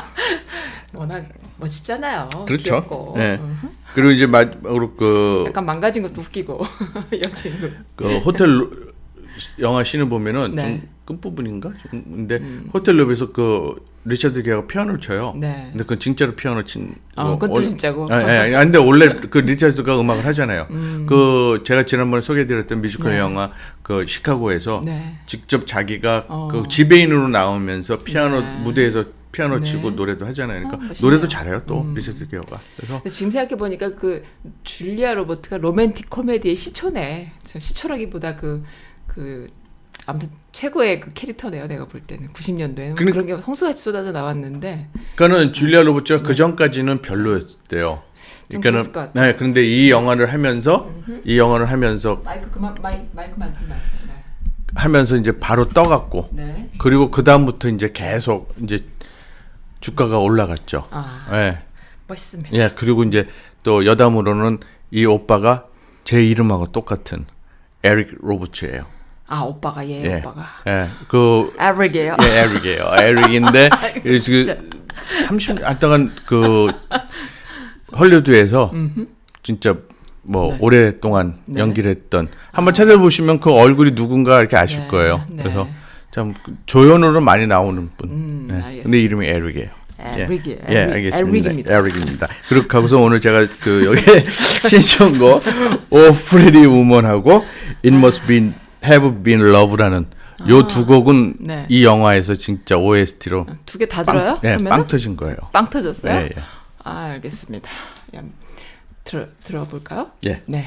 워낙 멋있잖아요. 그렇죠. 귀엽고. 예. 음. 그리고 이제 마지막으로 그, 약간 망가진 것도 웃기고 여주인공. 그 호텔 로- 영화 씬을 보면은 네. 음. 좀 끝부분인가? 좀 근데 호텔 로비에서 그 리차드 기어가 피아노를 쳐요. 네. 근데 그건 진짜로 피아노 친. 어, 뭐 그것도 원- 진짜고. 아, 예, 예. 근데 원래 그 리차드가 음악을 하잖아요. 그 제가 지난번에 소개해드렸던 뮤지컬 네. 영화 그 시카고에서 네. 직접 자기가 어. 그 지배인으로 나오면서 피아노 네. 무대에서 피아노 네. 치고 노래도 하잖아요. 그러니까 어, 멋있네요. 노래도 잘해요 또 리차드 기어가. 그래서 지금 생각해 보니까 그 줄리아 로버츠가 로맨틱 코미디의 시초네. 저 시초라기보다 그 그 아무튼 최고의 그 캐릭터네요. 내가 볼 때는 90년도에는 근데- 그런 게 홍수같이 쏟아져 나왔는데 그러니까는 줄리아 로버츠가 그 전까지는 별로였대요. 좀 그러니까는. 네, 그런데 이 영화를 하면서 이 영화를 하면서 마이크 그만 마이, 마이크 만지지 마세요. 네. 하면서 이제 바로 떠갔고 네. 그리고 그 다음부터 이제 계속 이제 주가가 올라갔죠. 아 예, 멋있습니다. 예. 그리고 이제 또 여담으로는 이 오빠가 제 이름하고 똑같은 에릭 로버츠예요. 아 오빠가 얘 예, 오빠가 예, 그 에릭이에요. 예, 에릭이에요. 에릭인데 그 진짜. 30년 아, 동안 그 헐리우드에서 진짜 뭐 네. 오랫동안 네. 연기를 했던 한번 찾아보시면 그 얼굴이 누군가 이렇게 아실 네, 거예요. 네. 그래서 참 조연으로 많이 나오는 분. 음, 네. 근데 이름이 에릭이에요. 에릭이에요. 예, 에릭, 알겠습니다. 에릭입니다. 에릭입니다. 그렇게 하고서 오늘 제가 그 여기 신청곡 오 프레디 우먼하고 It Must Be Have Been Love라는 요두 곡은 네. 이 영화에서 진짜 OST로 두 개 다 들어요? 예, 그러면은? 빵 터진 거예요. 빵 터졌어요? 예, 예. 아 알겠습니다. 야, 들어 들어볼까요? 예. 네.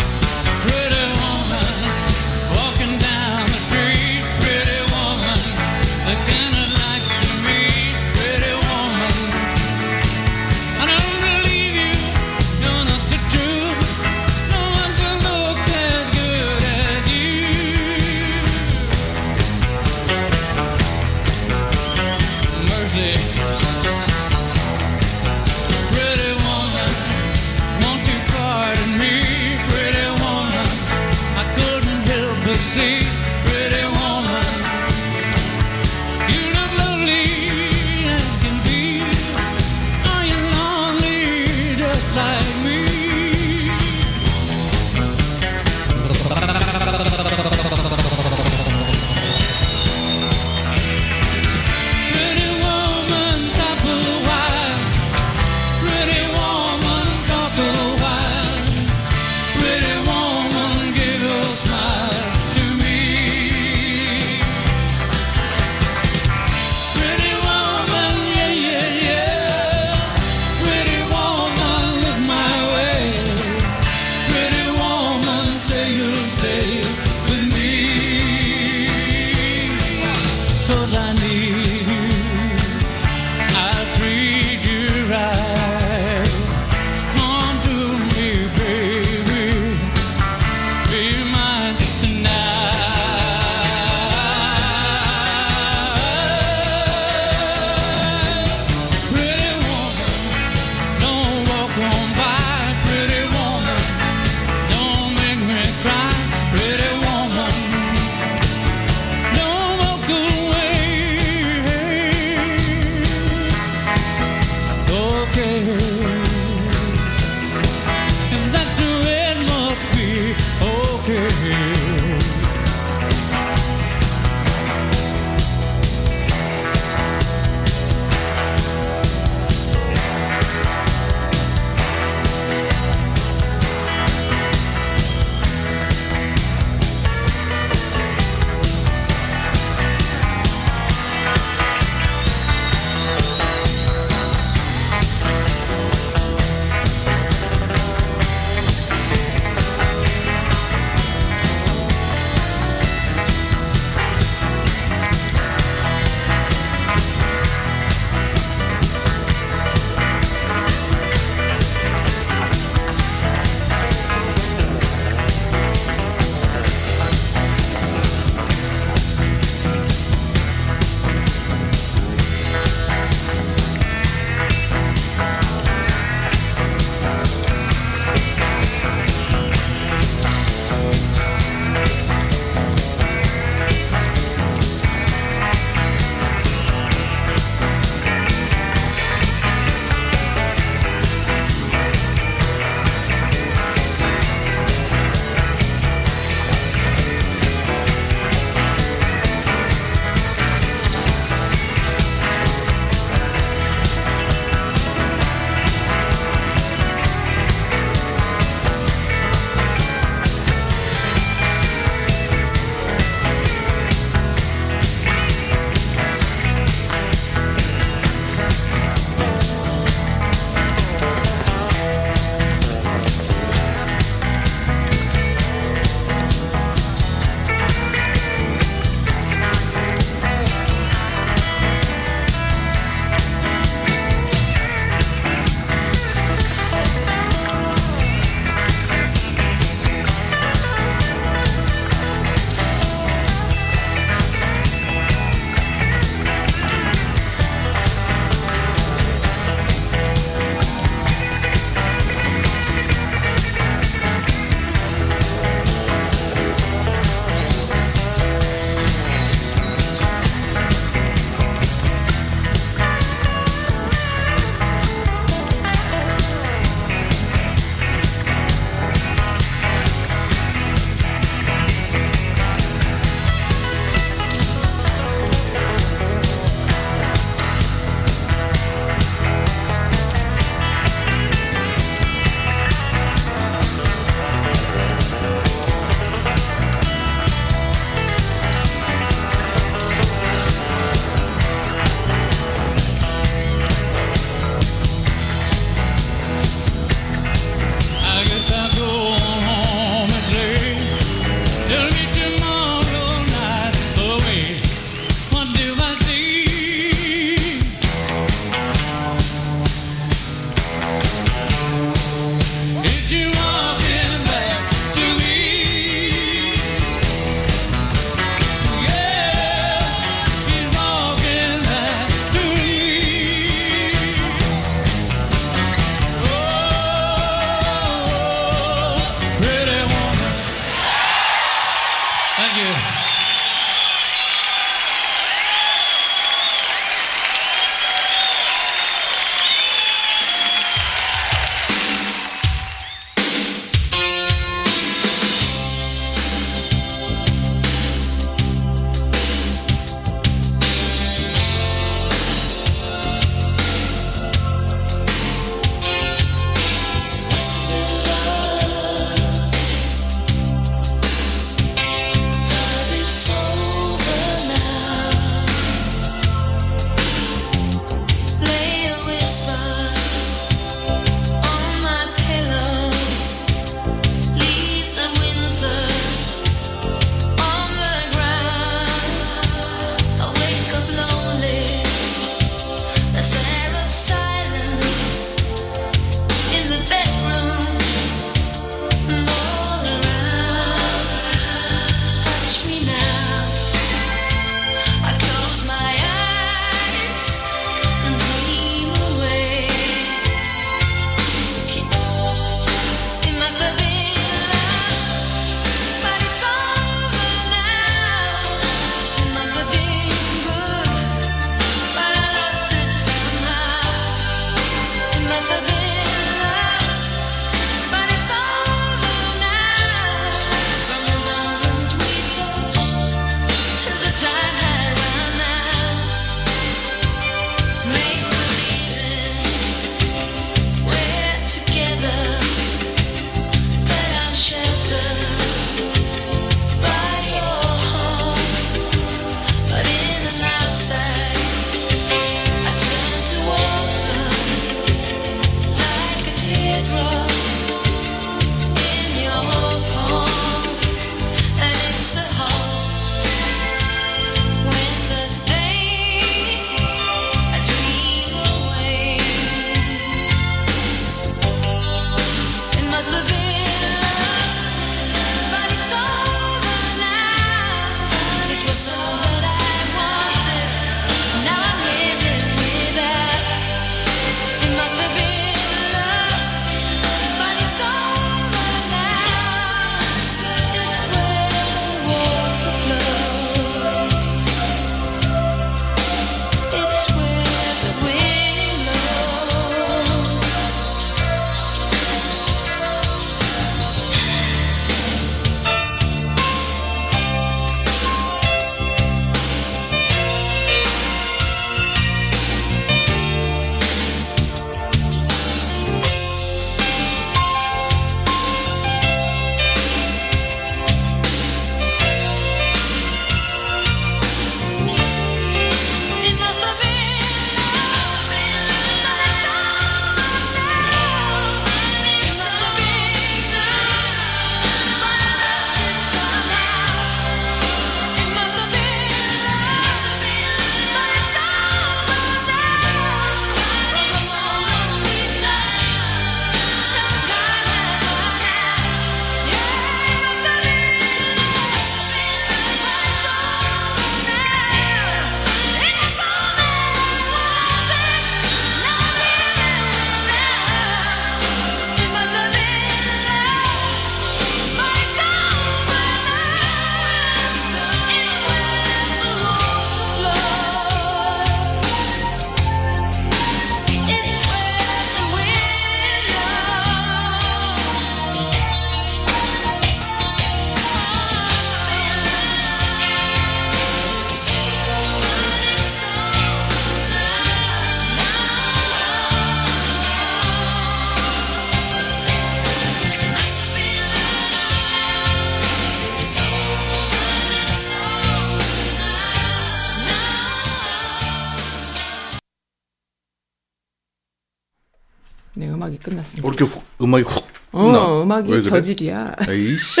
뭐 이렇게 훅 음악이 훅 어, 끝나. 음악이 왜 그래? 저질이야. 에이씨.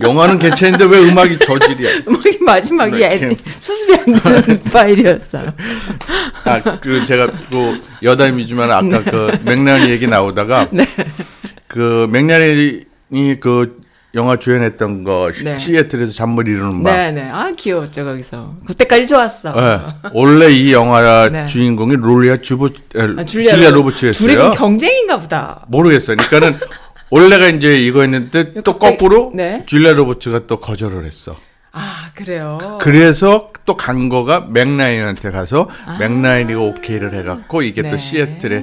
영화는 괜찮은데 왜 음악이 저질이야? 음악이 마지막에 네, 애- 수습이 안 되는 파일이었어요. 아, 그 제가 그 여담이지만 아까 그 맥라니 얘기 나오다가 네. 그 맥라니 그 영화 주연했던 거 네. 시애틀에서 잠을 이루는 밤. 네네. 아, 귀여웠죠, 거기서. 그때까지 좋았어. 예. 원래 이 영화 네. 주인공이 롤리아 에, 아, 줄리아, 줄리아, 로버츠였어요. 둘이 그 경쟁인가 보다. 모르겠어요. 그러니까는 원래가 이제 이거였는데 또 거꾸로 네. 줄리아 로버츠가 또 거절을 했어. 아, 그래요. 그래서 또 간 거가 맥라이언한테 가서 맥라이언이가 오케이를 해갖고 이게 아. 네. 또 시애틀에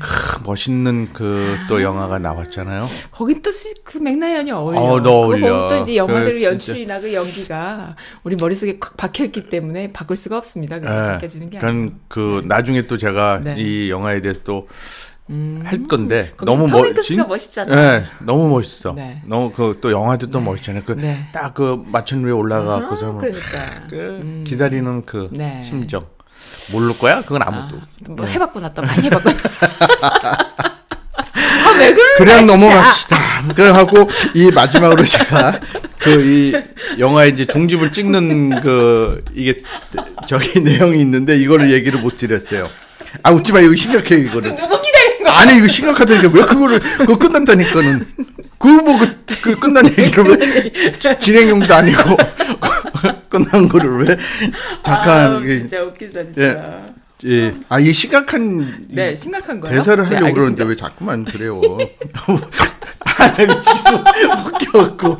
크, 멋있는 그 또 영화가 나왔잖아요. 거긴 또 그 맥라이언이 어울려. 어, 어울려. 또 이제 영화들 그. 연출이나 그 연기가 우리 머릿속에 콱 박혀있기 때문에 바꿀 수가 없습니다. 그게 예. 바뀌어지는 게 그 나중에 또 제가 네. 음. 이 영화에 대해서 또 할 건데 너무 톰멋 행크스가 진- 멋있잖아요. 네, 너무 멋있어. 네. 너무 그 또 영화도 또 멋있잖아요. 그 네. 딱그 마천 위에 올라가고서 아, 그러니까. 그 기다리는 그 네. 심정 모를 거야? 그건 아, 아무도. 뭐 해봤구나 또 많이 해봤구나. 아, 왜 그러는 그냥 진짜. 넘어갑시다. 그 하고 이 마지막으로 제가 그이 영화에 이제 종집을 찍는 그 이게 저기 내용이 있는데 이거를 얘기를 못 드렸어요. 아 웃지 마 이거 심각해 이거는. 누구 거야? 아니 이거 심각하다니까 왜 그거를 그거 끝났다니까는 그뭐그 그 끝난 얘기를 왜 지- 진행용도 아니고 끝난 거를 왜 잠깐 아, 진짜 웃기다 진짜. 예. 예. 아 이게 심각한 네, 심각한 거예요. 대사를 네, 하려고 그러는데 알겠습니다. 왜 자꾸만 그래요? 아 미치겠어 웃겨갖고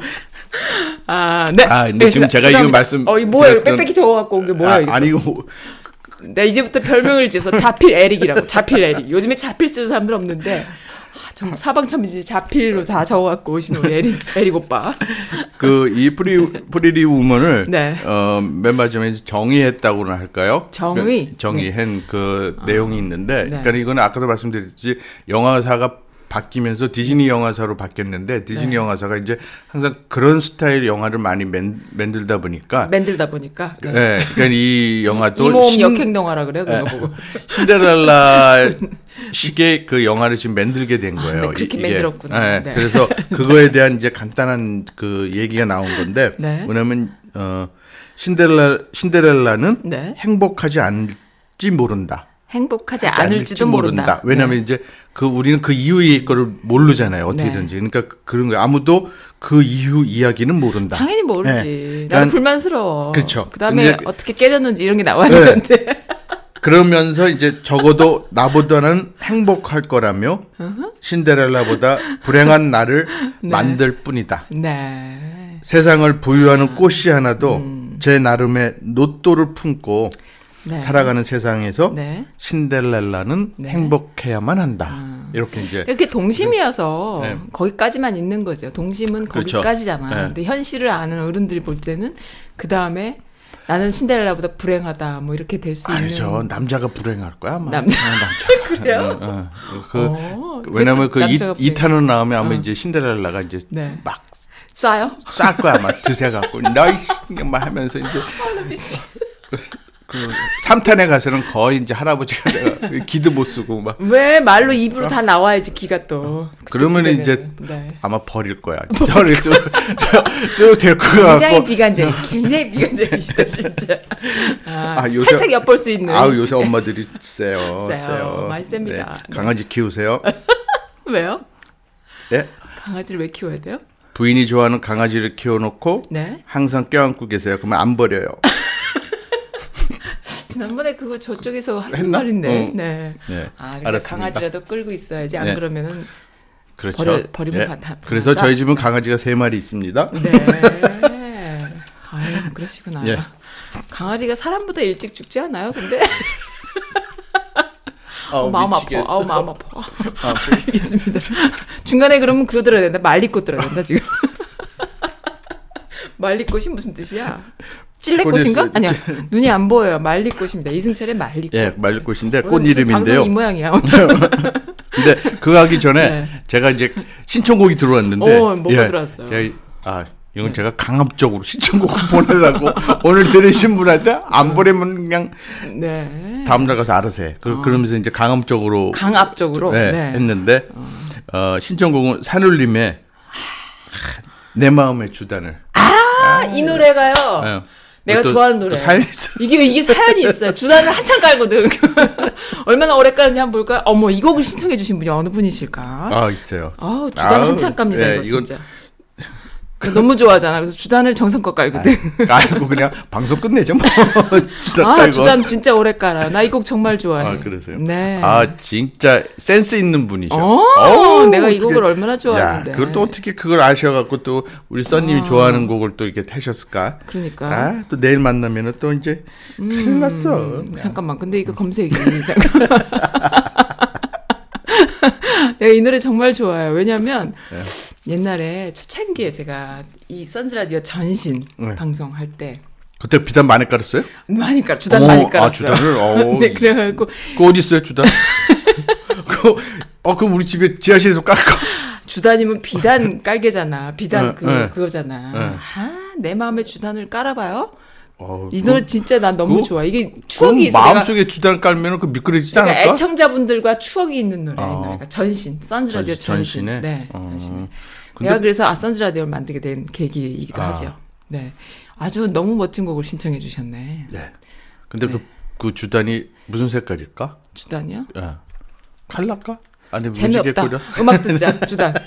아, 네. 아, 근데 지금 제가 이거 말씀 어, 이 뭐예요? 드렸던- 빽빽이 적어갖고 온 게 뭐야 아, 이거? 아니 이거 나 이제부터 별명을 지어서 자필 에릭이라고. 자필 에릭. 요즘에 자필 쓰는 사람들 없는데 아, 정 사방천지 자필로 다 적어갖고 오신 우리 에릭 에릭 오빠. 그 이 프리 Pretty Woman을 네. 어 맨 마지막에 이제 정의했다고나 할까요? 정의? 그 정의한 그 내용이 있는데, 네. 그러니까 이거는 아까도 말씀드렸지 영화사가 바뀌면서 디즈니 영화사로 바뀌었는데 디즈니 네. 영화사가 이제 항상 그런 스타일 영화를 많이 맨, 만들다 보니까 만들다 보니까. 네. 네, 그러니까 이 영화도 이모음 신- 역행동화라 그래요. 그거 네. 보고. 신데렐라 식의 그 영화를 지금 만들게 된 거예요. 네, 그렇게 이- 만들었구나. 네, 네. 그래서 그거에 대한 이제 간단한 그 얘기가 나온 건데 네. 뭐냐면 어 신데렐라 신데렐라는 네. 행복하지 않을지 모른다. 행복하지 하지 않을지도 모른다. 왜냐하면 네. 이제 그 우리는 그 이후의 거를 모르잖아요. 어떻게든지. 그러니까 그- 그런 거예요. 아무도 그 이후 이야기는 모른다. 당연히 모르지. 네. 나는 그러니까- 불만스러워. 그쵸. 그다음에 어떻게 깨졌는지 이런 게 나와야 네. 되는데. 그러면서 이제 적어도 나보다는 행복할 거라며 신데렐라보다 불행한 나를 네. 만들 뿐이다. 네. 세상을 부유하는 꽃이 하나도 제 나름의 노또를 품고 음. 네. 살아가는 세상에서 네. 신데렐라는 네. 행복해야만 한다. 이렇게 이제 그게 동심이어서 네. 거기까지만 있는 거죠. 동심은 그렇죠. 거기까지잖아. 네. 근데 현실을 아는 어른들이 볼 때는 그 다음에 나는 신데렐라보다 불행하다. 뭐 이렇게 될수 아니죠. 있는. 남자가 불행할 거야. 아마. 남자. 어, 남자가. 그래요? 어, 어. 그 어, 왜냐면 그 불행해. 2탄을 나오면 아마 이제 신데렐라가 이제 네. 막 쏴요? 쌀 거야 아마 드세 갖고 너이 막 하면서 이제 그 3탄에 가서는 거의 이제 할아버지가 기도 못 쓰고 막 왜 말로 입으로 다 나와야지 기가 또. 그때 그러면 지내면은. 이제 네. 아마 버릴 거야. 저를 또 데리고 굉장히 비관적이, 굉장히 비관적이시다 진짜. 아, 아, 요새- 살짝 엿볼 수 있는. 아우 요새 엄마들이 세요. 세요. 세요. 많이 셉니다. 네. 강아지 키우세요? 왜요? 네. 강아지를 왜 키워야 돼요? 부인이 좋아하는 강아지를 키워놓고 네. 항상 껴안고 계세요. 그러면 안 버려요. 지난번에 그거 저쪽에서 한? 말인데. 어. 네. 네. 아, 그러니까. 강아지라도 끌고 있어야지 안 네. 그러면은 그렇죠. 버려- 버리면 바- 다- 그래서 다- 저희 집은 강아지가 세 마리 있습니다. 네. 아유, 그러시구나. 예. 강아지가 사람보다 일찍 죽지 않아요? 근데 아우, 어, 마음 미치겠어. 아파. 아우 마음 아파. 알겠습니다. 중간에 그러면 그거 들어야 된다. 말리꽃 들어야 된다 지금. 말리꽃이 무슨 뜻이야? 찔레꽃인가? 아니야. 눈이 안 보여요. 말리꽃입니다. 이승철의 말리꽃. 예, 말꽃인데 오늘 꽃 이름인데요. 방송 이 모양이야. 근데 그거 하기 전에 네. 제가 이제 신청곡이 들어왔는데 오, 뭐가 들어왔어요? 제가 아 이건 제가 강압적으로 신청곡을 보내라고 오늘 들으신 분한테 안 보내면 그냥 네. 다음 날 가서 알아서 해. 그, 그러면서 이제 강압적으로 강압적으로. 네, 네. 했는데 어, 신청곡은 산울림의 내 마음의 주단을. 아, 이 노래가요. 예. 내가 또- 좋아하는 또 노래. 사연이 있어. 이게 이게 사연이 있어요. 주단을 한참 깔거든. 얼마나 오래 깔는지 한번 볼까요? 어머, 이 곡을 신청해 주신 분이 어느 분이실까? 아 있어요. 아우, 주단 아우, 한참 깝니다, 예, 이거 이건- 진짜. 너무 좋아하잖아. 그래서 주단을 정성껏 깔거든. 깔고 그냥 방송 끝내죠 뭐. 진짜 아, 깔고. 주단 진짜 오래 깔아. 나 이 곡 정말 좋아해. 아 그러세요? 네. 아 진짜 센스 있는 분이죠. 어, 내가 이 곡을 얼마나 좋아하는데. 야, 그걸 또 어떻게 그걸 아셔갖고 또 우리 써님이 좋아하는 곡을 또 이렇게 하셨을까? 그러니까. 아, 또 내일 만나면은 또 이제 큰일 났어. 음, 잠깐만. 근데 이거 검색이 잠깐. 내가 이 노래 정말 좋아요. 왜냐면 네. 옛날에 초창기에 제가 이 선즈라디오 전신 네. 방송할 때 그때 비단 많이 깔았어요? 많이 깔 주단 어머, 많이 아, 깔았어요. 주단을? 어우. 네, 그래가지고 그 어디 있어요, 주단? 그, 어, 그럼 우리 집에 지하실에서 깔까? 주단이면 비단 깔개잖아. 비단 네, 그 네. 그거잖아. 네. 아, 내 마음의 주단을 깔아봐요. 어, 이 노래 진짜 난 너무 좋아. 이게 추억이 있어. 마음속에 주단 깔면은 그 미끄러지지 그러니까 않을까? 애청자분들과 추억이 있는 노래, 이 어. 노래가 전신, 선즈라디오 전- 전신. 전신에? 네, 어. 전신. 근데- 내가 그래서 아 선즈라디오를 만들게 된 계기이기도 아. 하죠. 네, 아주 너무 멋진 곡을 신청해 주셨네. 네. 근데 그, 그 주단이 무슨 색깔일까? 주단이요? 예. 칼랄까? 아니, 재미없다. 음악 듣자, 주단.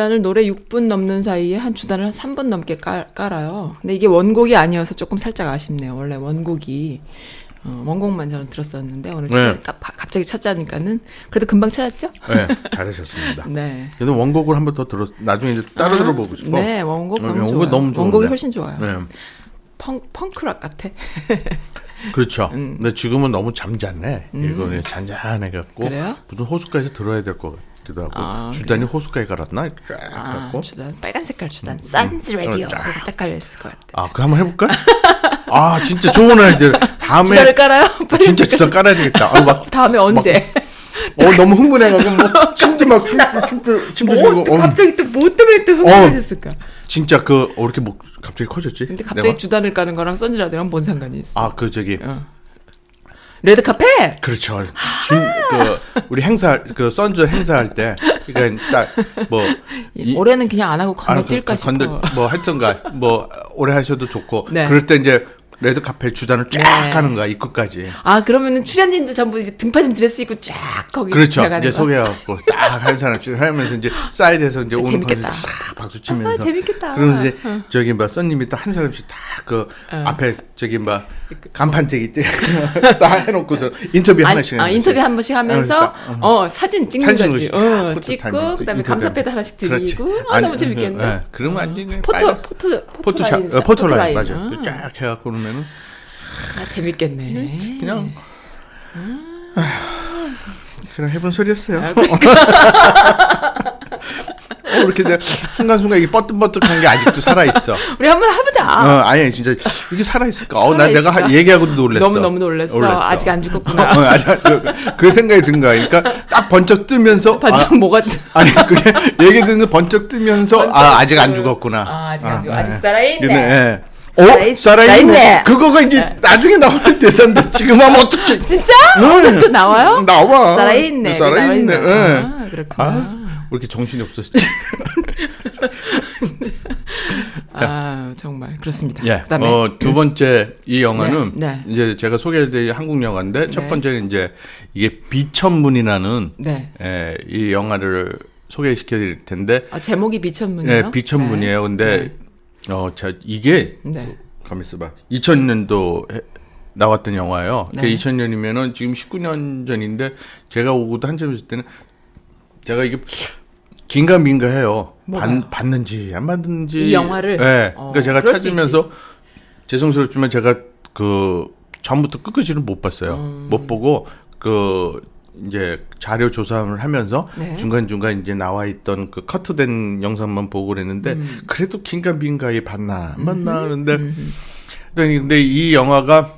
주단을 노래 6분 넘는 사이에 한 주단을 한 3분 넘게 깔, 깔아요. 근데 이게 원곡이 아니어서 조금 살짝 아쉽네요. 원래 원곡이 어, 원곡만 저는 들었었는데 오늘 네. 찾아- 가- 갑자기 찾자니까는 그래도 금방 찾았죠? 네, 잘하셨습니다. 네. 그래도 원곡을 한 번 더 들어 나중에 이제 따로 아, 들어보고 싶어. 네, 원곡 어, 너무 좋아요. 너무. 원곡이 훨씬 좋아요. 네. 펑 펑크락 같아. 그렇죠. 음. 근데 지금은 너무 잠잤네. 이거는 잔잔해갖고 그래요? 무슨 호숫가에서 들어야 될 것 같 기도 하고 아, 주단이 호숫가에 갈았나? 쫙 아, 해갖고 주단 빨간 색깔 주단. 산즈 라디오. 어, 쫙. 짝 깔렸을 것 같아. 아, 그거 한번 해볼까? 아, 진짜 좋은 아이디어. 다음에 주단을 깔아요? 진짜 주단 깔아야 되겠다. 아, 막, 다음에 언제? 어, 너무 흥분해가지고 뭐 침도 막 침, 침도 침도 뭐 어, 갑자기 또 뭐 때문에 또 흥분해졌을까? 진짜 그 어, 이렇게 목 갑자기 커졌지? 근데 갑자기? 주단을 까는 거랑 선즈 라디오랑 뭔 상관이 있어? 아, 그 저기 어. 레드 카펫. 그렇죠. 준, 그, 우리 행사, 그, 선즈 행사할 때, 그니까, 딱, 뭐, 이- 올해는 그냥 안 하고 아, 건너뛸까 그, 싶어. 건너, 뭐, 하여튼가, 뭐, 오래 하셔도 좋고, 네. 그럴 때 이제, 레드 카펫 주단을 쫙 네. 하는 거야, 입구까지. 아 그러면은 출연진도 전부 이제 등파진 드레스 입고 쫙 거기 그렇죠. 이제 거. 소개하고, 딱 한 사람씩 하면서 이제, 사이드에서 이제 오는 재밌겠다. 분들 싹 박수 치면서. 아, 재밌겠다. 그러면 이제, 저기, 뭐, 썬님이 딱 한 사람씩 다 그, 어. 앞에, 저기, 뭐, 간판대기 딱 해놓고서 인터뷰 아니, 하나씩. 아, 하면서. 인터뷰 한 번씩 하면서 딱, 어 사진 찍는 거지. 찍고 어, 포토 찍고 그다음에 인터뷰. 감사패도 하나씩. 드리고 아 아니, 너무 재밌겠네. 예, 그러면 완전히 그냥 포토 포토 포토샵, 라인, 어, 포토 라인, 맞아. 아, 쫙 해갖고 그러면은 아, 재밌겠네. 그냥 그냥 해본 소리였어요. 아, 어, 이렇게 내가 순간순간 이게 뻐뜩뻐뜩한 게 아직도 살아 있어. 우리 한번 해보자. 어, 아니 진짜 이게 살아 있을까? 어, 나 내가 살아있을까? 하- 얘기하고도 놀랬어. 너무 너무 놀랬어. 아직 안 죽었구나. 어, 아직 안- 그, 그 생각이 든 거야. 그러니까 딱 번쩍 뜨면서 반짝 아, 뭐가 아니 그게 얘기 듣는 번쩍 뜨면서 아 아직 안 죽었구나. 아, 아직 안 죽- 아, 아직 예. 살아있네. 살아있- 어 살아있네. 살아있네. 그거가 이제 나중에 나올 대사인데 지금 하면 어떡해? 진짜? 네. 또 나와요? 나와. 살아있네. 살아있네. 예. 아, 그렇구나. 아, 왜 이렇게 정신이 없었지? 아, 정말 그렇습니다. 예. 그다음에 어, 두 번째 이 영화는 네, 네. 이제 제가 소개해드릴 한국 영화인데 첫 네. 번째는 이제 이게 비천문이라는 네. 예, 이 영화를 소개시켜드릴 텐데 아, 제목이 비천문이요? 예, 비천문이에요. 근데 어, 자 이게 네. 네. 가만 있어봐. 2000년도 나왔던 영화예요. 네. 그 2000년이면은 지금 19년 전인데 제가 오고도 한참 있을 때는 제가 이게 긴가민가 해요. 뭐가요? 봤, 봤는지 안 봤는지 이 영화를? 네. 어, 그러니까 제가 찾으면서 죄송스럽지만 제가 그 전부터 끝까지는 못 봤어요. 음. 못 보고 그 이제 자료 조사를 하면서 네. 중간 중간 이제 나와 있던 그 커트된 영상만 보고 그랬는데 음. 그래도 긴가민가에 봤나 안 봤나 그런데 그랬더니 근데 이 영화가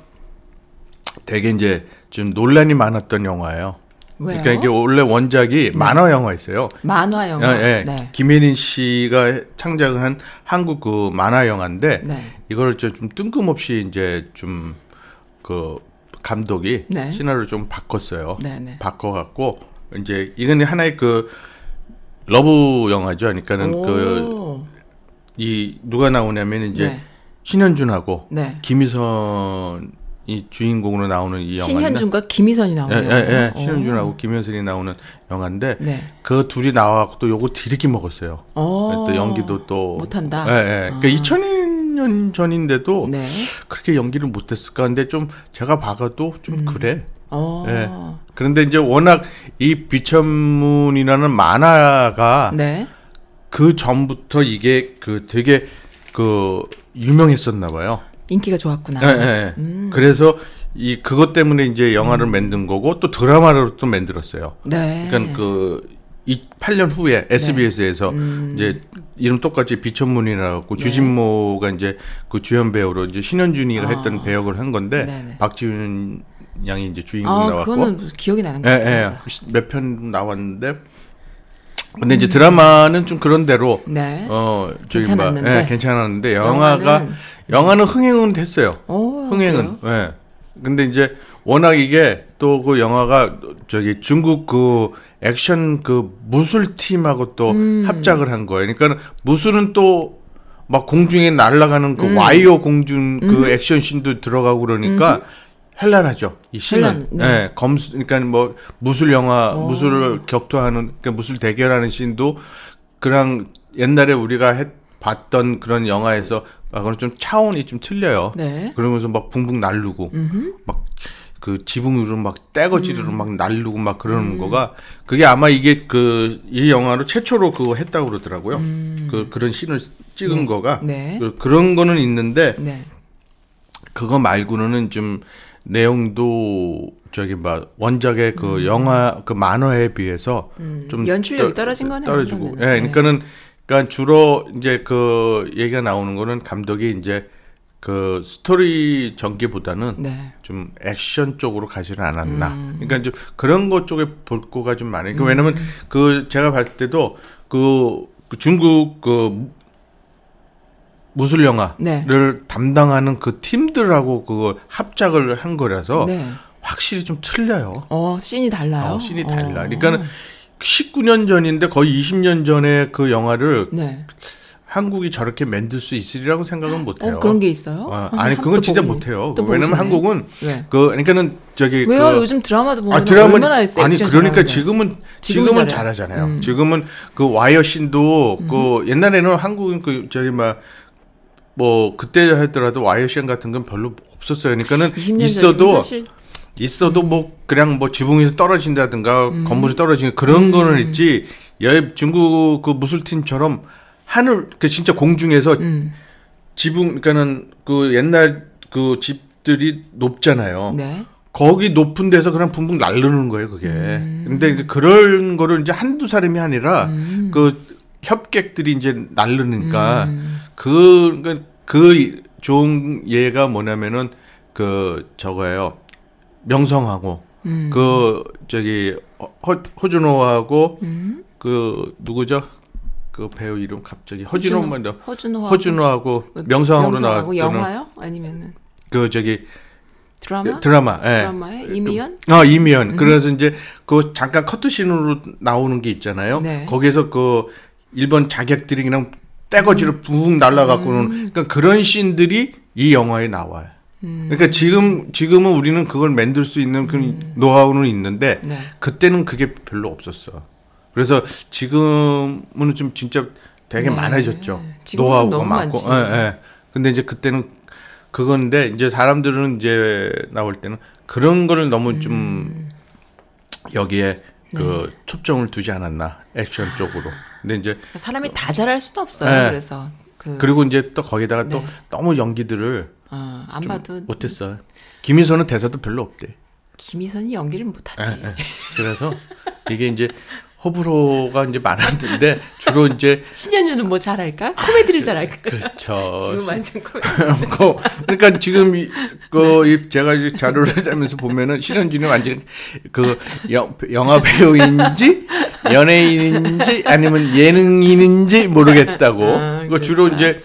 되게 이제 좀 논란이 많았던 영화예요. 왜요? 그러니까 이게 원래 원작이 만화 영화였어요. 만화 영화. 예, 예. 네. 김혜린 씨가 창작을 한 한국 그 만화 영화인데 네. 이걸 좀, 좀 뜬금없이 이제 좀 그 감독이 네. 시나리오를 좀 바꿨어요. 네, 네. 바꿔갖고 이제 이건 하나의 그 love 영화죠. 그러니까는 그 오. 이 누가 나오냐면 이제 네. 신현준하고 네. 김희선이 주인공으로 나오는 이 영화인데 신현준과 김희선이 예, 나오네요. 예, 예. 어. 신현준하고 김현선이 나오는 영화인데 네. 그 둘이 나와갖고 또 요거 디리기 먹었어요. 어. 또 연기도 또 못한다? 예, 예. 그러니까 2000년 전인데도 네. 그렇게 연기를 못했을까? 근데 좀 제가 봐가도 좀 그래. 어. 예. 그런데 이제 워낙 이 비천문이라는 만화가 네. 그 전부터 이게 그 되게 그 유명했었나 봐요. 인기가 좋았구나. 예, 예. 음. 그래서 이 그것 때문에 이제 영화를 만든 거고 또 드라마로 또 만들었어요. 네. 그러니까 그 8년 후에 SBS에서 음. 이제 이름 똑같이 비천문이라고 네. 주진모가 이제 그 주연 배우로 이제 신현준이가 했던 배역을 한 건데 아. 네네. 박지훈 양이 이제 주인공 아, 나왔고 그거는 기억이 나는 것 예, 같아요. 예. 몇편 나왔는데 근데 이제 드라마는 좀 그런 대로 음. 네. 어 저기 뭐, 괜찮았는데. 예, 괜찮았는데 영화가 영화는- 영화는 흥행은 됐어요. 어, 흥행은. 예. 근데 이제 워낙 이게 또 그 영화가 저기 중국 그 액션 그 무술 팀하고 또 음. 합작을 한 거예요. 그러니까 무술은 또 막 공중에 날아가는 음. 그 와이어 공중 그 액션 씬도 들어가고 그러니까 헬랄하죠. 이 씬은. 헬란, 네. 예. 검수 그러니까 뭐 무술 영화 무술을 격투하는 그러니까 무술 대결하는 씬도 그냥 옛날에 우리가 했, 봤던 그런 영화에서 아, 그건 좀 차원이 좀 틀려요. 네. 그러면서 막 붕붕 날르고 막 그 지붕 위로 막 떼거지로 음. 막 날르고 막 그러는 거가 그게 아마 이게 그 이 영화로 최초로 그거 했다고 그러더라고요. 그 그런 씬을 찍은 거가 음. 네. 그, 그런 거는 있는데 네. 그거 말고는 좀 내용도 저기 막 원작의 그 영화 그 만화에 비해서 좀 음. 연출력이 떠- 떨어진 거네요, 떨어지고. 예. 네. 그러니까는 그러니까 주로 이제 그 얘기가 나오는 거는 감독이 이제 그 스토리 전개보다는 네. 좀 액션 쪽으로 가지는 않았나. 음. 그러니까 좀 그런 것 쪽에 볼 거가 좀 많아요. 그 왜냐면 그 제가 봤을 때도 그, 그 중국 그 무술 영화를 네. 담당하는 그 팀들하고 그 합작을 한 거라서 네. 확실히 좀 틀려요. 어, 씬이 달라요. 어, 씬이 어. 달라. 그러니까는 19년 전인데 거의 20년 전에 그 영화를 네. 한국이 저렇게 만들 수 있으리라고 생각은 못 해요. 어, 그런 게 있어요? 어, 한- 아니 한- 그건 또 진짜 보고 못 해요. 또 왜냐면. 한국은 네. 그 그러니까는 저기 왜요? 그 요즘 드라마도 보면 아, 드라마는 얼마나 액션 아니 그러니까. 지금은 지금은 지금은 잘해요. 음. 잘하잖아요. 지금은 그 와이어 씬도 그 옛날에는 한국은 그 저기 막 뭐 그때 하더라도 와이어 씬 같은 건 별로 없었어요. 그러니까는 20년 있어도 사실 있어도 뭐 그냥 뭐 지붕에서 떨어진다든가 음. 건물이 떨어지는 그런 거는 있지. 여 중국 그 무술팀처럼 하늘 그 진짜 공중에서 음. 지붕 그러니까는 그 옛날 그 집들이 높잖아요. 네. 거기 높은 데서 그냥 붕붕 날르는 거예요, 그게. 음. 근데 이제 그런 거를 이제 한두 사람이 아니라 그 협객들이 이제 날르니까 음. 그, 그, 그 좋은 예가 뭐냐면은 그 저거예요. 명성하고 음. 그 저기 허, 허준호하고 음. 그 누구죠? 그 배우 이름 갑자기 허준호만 더 허준호 허준호하고 명성으로 명성하고 나왔던 영화요? 아니면은 그 저기 드라마? 드라마 예. 드라마에 이미연? 어 이미연 그래서 이제 그 잠깐 커트신으로 나오는 게 있잖아요. 네. 거기에서 그 일본 자객들이 그냥 떼거지로 붕 날라가고는 그러니까 그런 씬들이 이 영화에 나와요. 그러니까 지금 지금은 우리는 그걸 만들 수 있는 그 노하우는 있는데 네. 그때는 그게 별로 없었어. 그래서 지금은 좀 진짜 되게 네. 많아졌죠. 노하우가 많고. 예, 예. 근데 이제 그때는 그건데 이제 사람들은 이제 나올 때는 그런 거를 너무 좀 음. 여기에 그 네. 초점을 두지 않았나 액션 쪽으로. 근데 이제 사람이 다 잘할 수도 없어요. 네. 그래서 그 그리고 이제 또 거기다가 또 네. 너무 연기들을 어, 안좀 봐도 못했어요. 김희선은 대사도 별로 없대. 김희선이 연기를 못하지. 예, 예. 그래서 이게 이제 호불호가 이제 많았는데 주로 이제 신현주는 뭐 잘할까? 코미디를 잘할까? 그렇죠. 지금 완전 코미디. 그, 그러니까 지금 이, 그 이- 제가 이제 자료를 짜면서 보면은 신현준이 완전 그 영, 영화 배우인지 연예인인지 아니면 예능인인지 모르겠다고. 아, 그 주로? 이제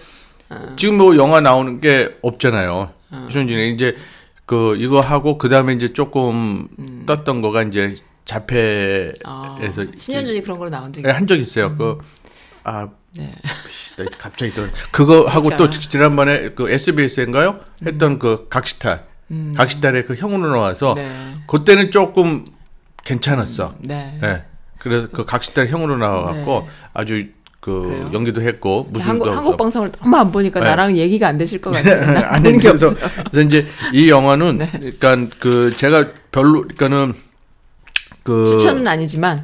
지금 뭐 영화 나오는 게 없잖아요. 신현준이 이제 그 이거 하고 그 다음에 이제 조금 떴던 거가 이제 자폐에서 어, 신현준이 그런 걸로 나온 적이 네, 한적 있어요. 그 아, 네. 갑자기 또 그거 하고 또 그러니까. 지난번에 그 SBS인가요? 했던 그 각시탈. 각시탈에 그 형으로 나와서 네. 그때는 조금 괜찮았어. 네. 예. 그래서 그 각시탈 형으로 나와갖고 네. 아주 그 그래요? 연기도 했고 무술도 한국. 한국 방송을 너무 안 보니까 네. 나랑 얘기가 안 되실 것 같아요. 나 아니 그래서, 없어. 그래서 이제 이 영화는 네. 그러니까 그 제가 별로 그러니까는 그 추천은 아니지만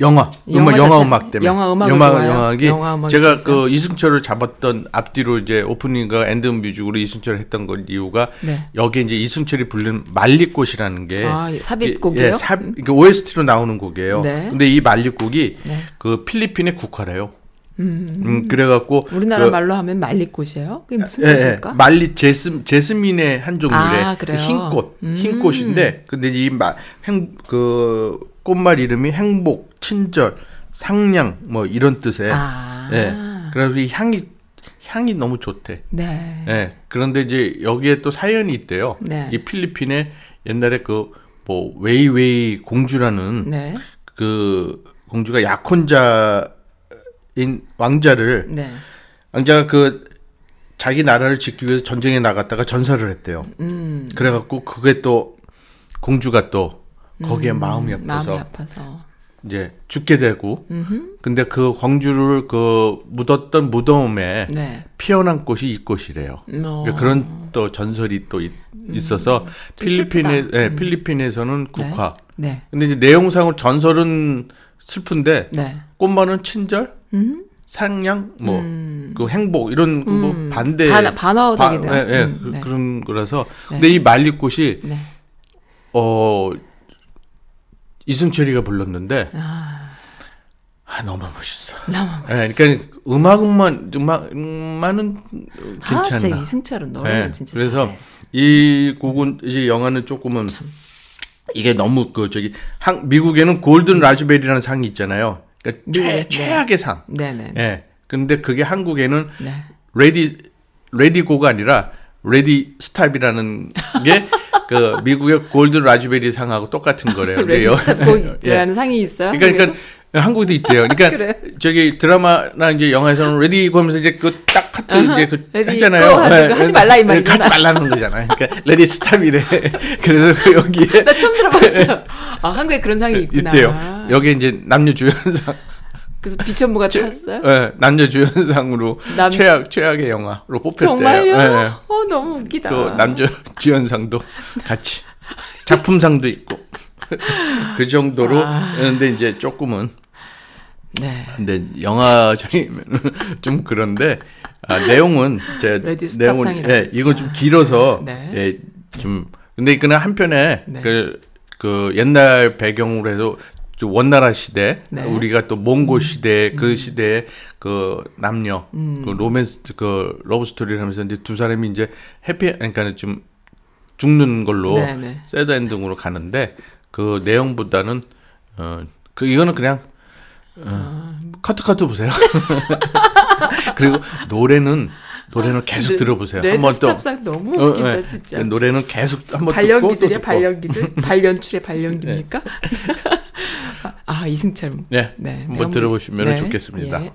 영화, 영화 음악, 영화 음악 때문에 영화 음악을 영화, 좋아해요? 영화기 영화 음악이 제가? 그 이승철을 잡았던 앞뒤로 이제 오프닝과 end music으로 이승철을 했던 건 이유가 네. 여기에 이제 이승철이 부른 말리꽃이라는 게 아, 삽입곡이에요? 예, 삽, OST로 나오는 곡이에요. 네. 근데 이 말리꽃이 네. 그 필리핀의 국화래요. 음, 그래갖고 우리나라 그, 말로 하면 말리꽃이에요? 그게 무슨 예, 예. 뜻일까? 말리 재스 재스민의 한 종류래. 아, 그래요? 흰 꽃, 흰 음. 꽃인데 근데 이말행그 꽃말 이름이 행복, 친절, 상냥 뭐 이런 뜻에. 아. 예. 그래서 이 향이 향이 너무 좋대. 네. 예. 그런데 이제 여기에 또 사연이 있대요. 네. 이 필리핀에 옛날에 그 뭐 웨이웨이 공주라는 네. 그 공주가 약혼자 인 왕자를 네. 왕자가 그 자기 나라를 지키기 위해서 전쟁에 나갔다가 전사를 했대요. 음. 그래갖고 그게 또 공주가 또 거기에 마음이 아파서 마음이 아파서. 이제 죽게 되고 근데 그 광주를 그 묻었던 무덤에 네. 피어난 꽃이 이 꽃이래요. 어. 그러니까 그런 또 전설이 또 있, 있어서 좀 필리핀에 슬프다. 예, 필리핀에서는 국화. 네. 근데 이제 내용상으로 전설은 슬픈데 네. 꽃만은 친절, 음. 상냥, 뭐그 행복 이런 그뭐 음. 반대 반- 반어적이네요. 바- 예, 예, 음, 그- 네. 그런 거라서. 네. 근데 이 말리꽃이 네. 어 이승철이가 불렀는데 아, 아 너무 멋있어. 너무 예, 그러니까 음악만 음악만은 아, 진짜 괜찮아. 이승철은 노래는 예, 진짜 그래서 잘해. 이 곡은 이제 영화는 조금은 이게 너무 그 저기 한, 미국에는 골든 라즈베리라는 상이 있잖아요. 그러니까 미국에, 최, 네. 최악의 상. 네네. 예. 근데 그게 한국에는 네. ready ready go가 아니라 ready stop이라는 게 그 미국의 골든 라즈베리 상하고 똑같은 거래요. 근데 여- ready stop곡이라는 상이 있어요? 그러니까, 그러니까 한국에도 있대요. 그러니까 그래. 저기 드라마나 이제 영화에서는 ready go 하면서 이제 그딱 하트 이제 그 ready 했잖아요. go 하고 하지 말라 이 말이잖아. 하지 말라는 거잖아요. 그러니까 ready stop이래. 그래서 그 여기에 나 처음 들어봤어요. 아, 한국에 그런 상이 있구나. 있대요. 여기 이제 남녀 주연상, 그래서 비천무가 탔어요? 예, 남녀 주연상으로 남- 최악 최악의 영화로 뽑혔대요. 정말요? 예. 어, 너무 웃기다. 또 남자 주연상도 같이 작품상도 있고 그 정도로 아. 근데 이제 조금은 네. 근데 영화적이면 좀 그런데 아, 내용은 제 내용은. 예, 이건 좀 길어서 네. 예, 좀 근데 이거는 한편에 네. 그, 그 옛날 배경으로 해서 좀 원나라 시대 네. 우리가 또 몽고 시대 그 시대의 그 남녀 음. 그 로맨스 그 love story를 하면서 이제 두 사람이 이제 happy 그러니까 좀 죽는 걸로 네, 네. sad ending으로 가는데 그 내용보다는 어그 이거는 그냥 어, 커트 커트 보세요. 그리고 노래는 노래는 계속 레- 들어보세요. 한번 또 스탑상 너무 어, 웃긴다 예. 진짜. 그 노래는 계속 한번 듣고 또 발연기들이야. 발연기들 발연출의 발연기입니까? 아 이승철. 네, 네. 한번 내용- 들어보시면 네. 좋겠습니다. 예.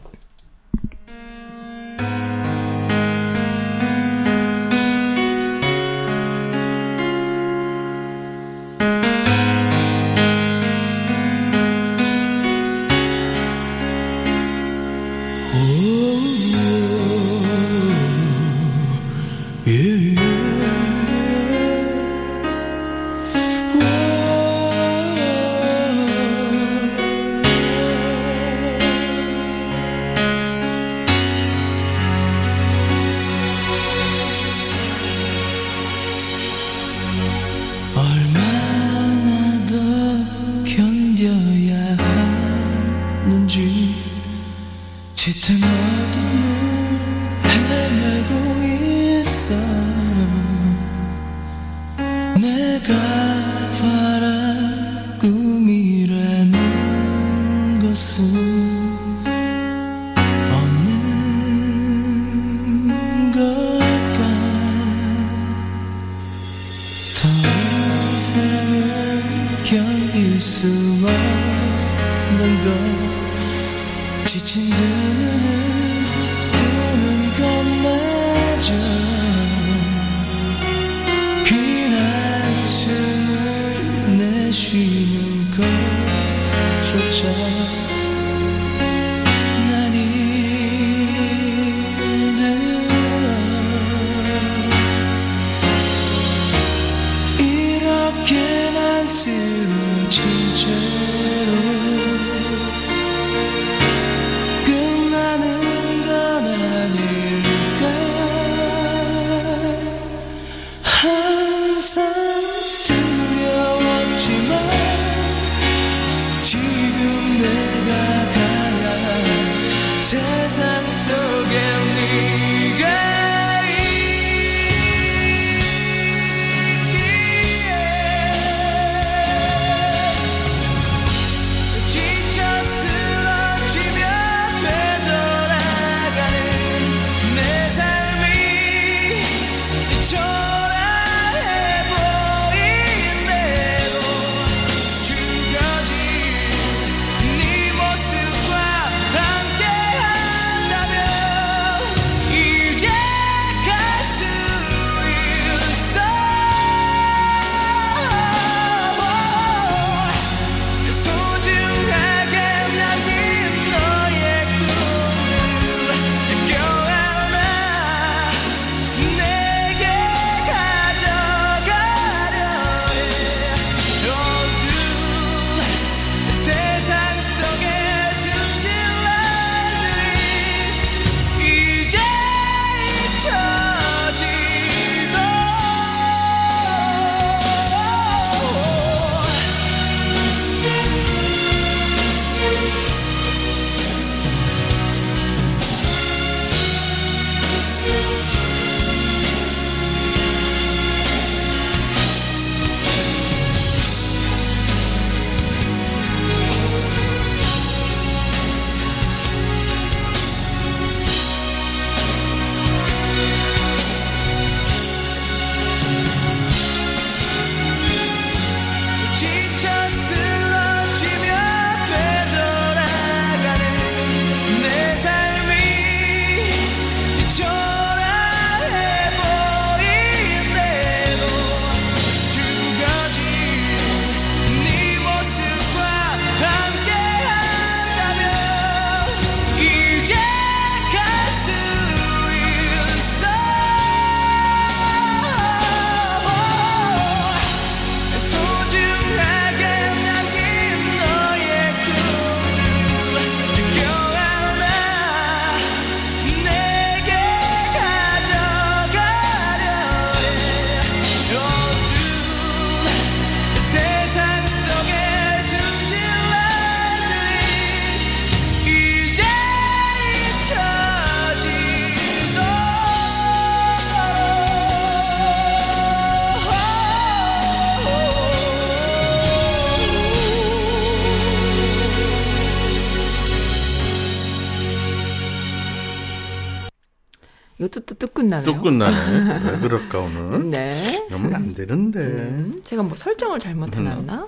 이것도 또, 또 끝나네요. 또 끝나네. 왜 그럴까 오늘? 네. 그러면 안 되는데. 음, 제가 뭐 설정을 잘못 해놨나?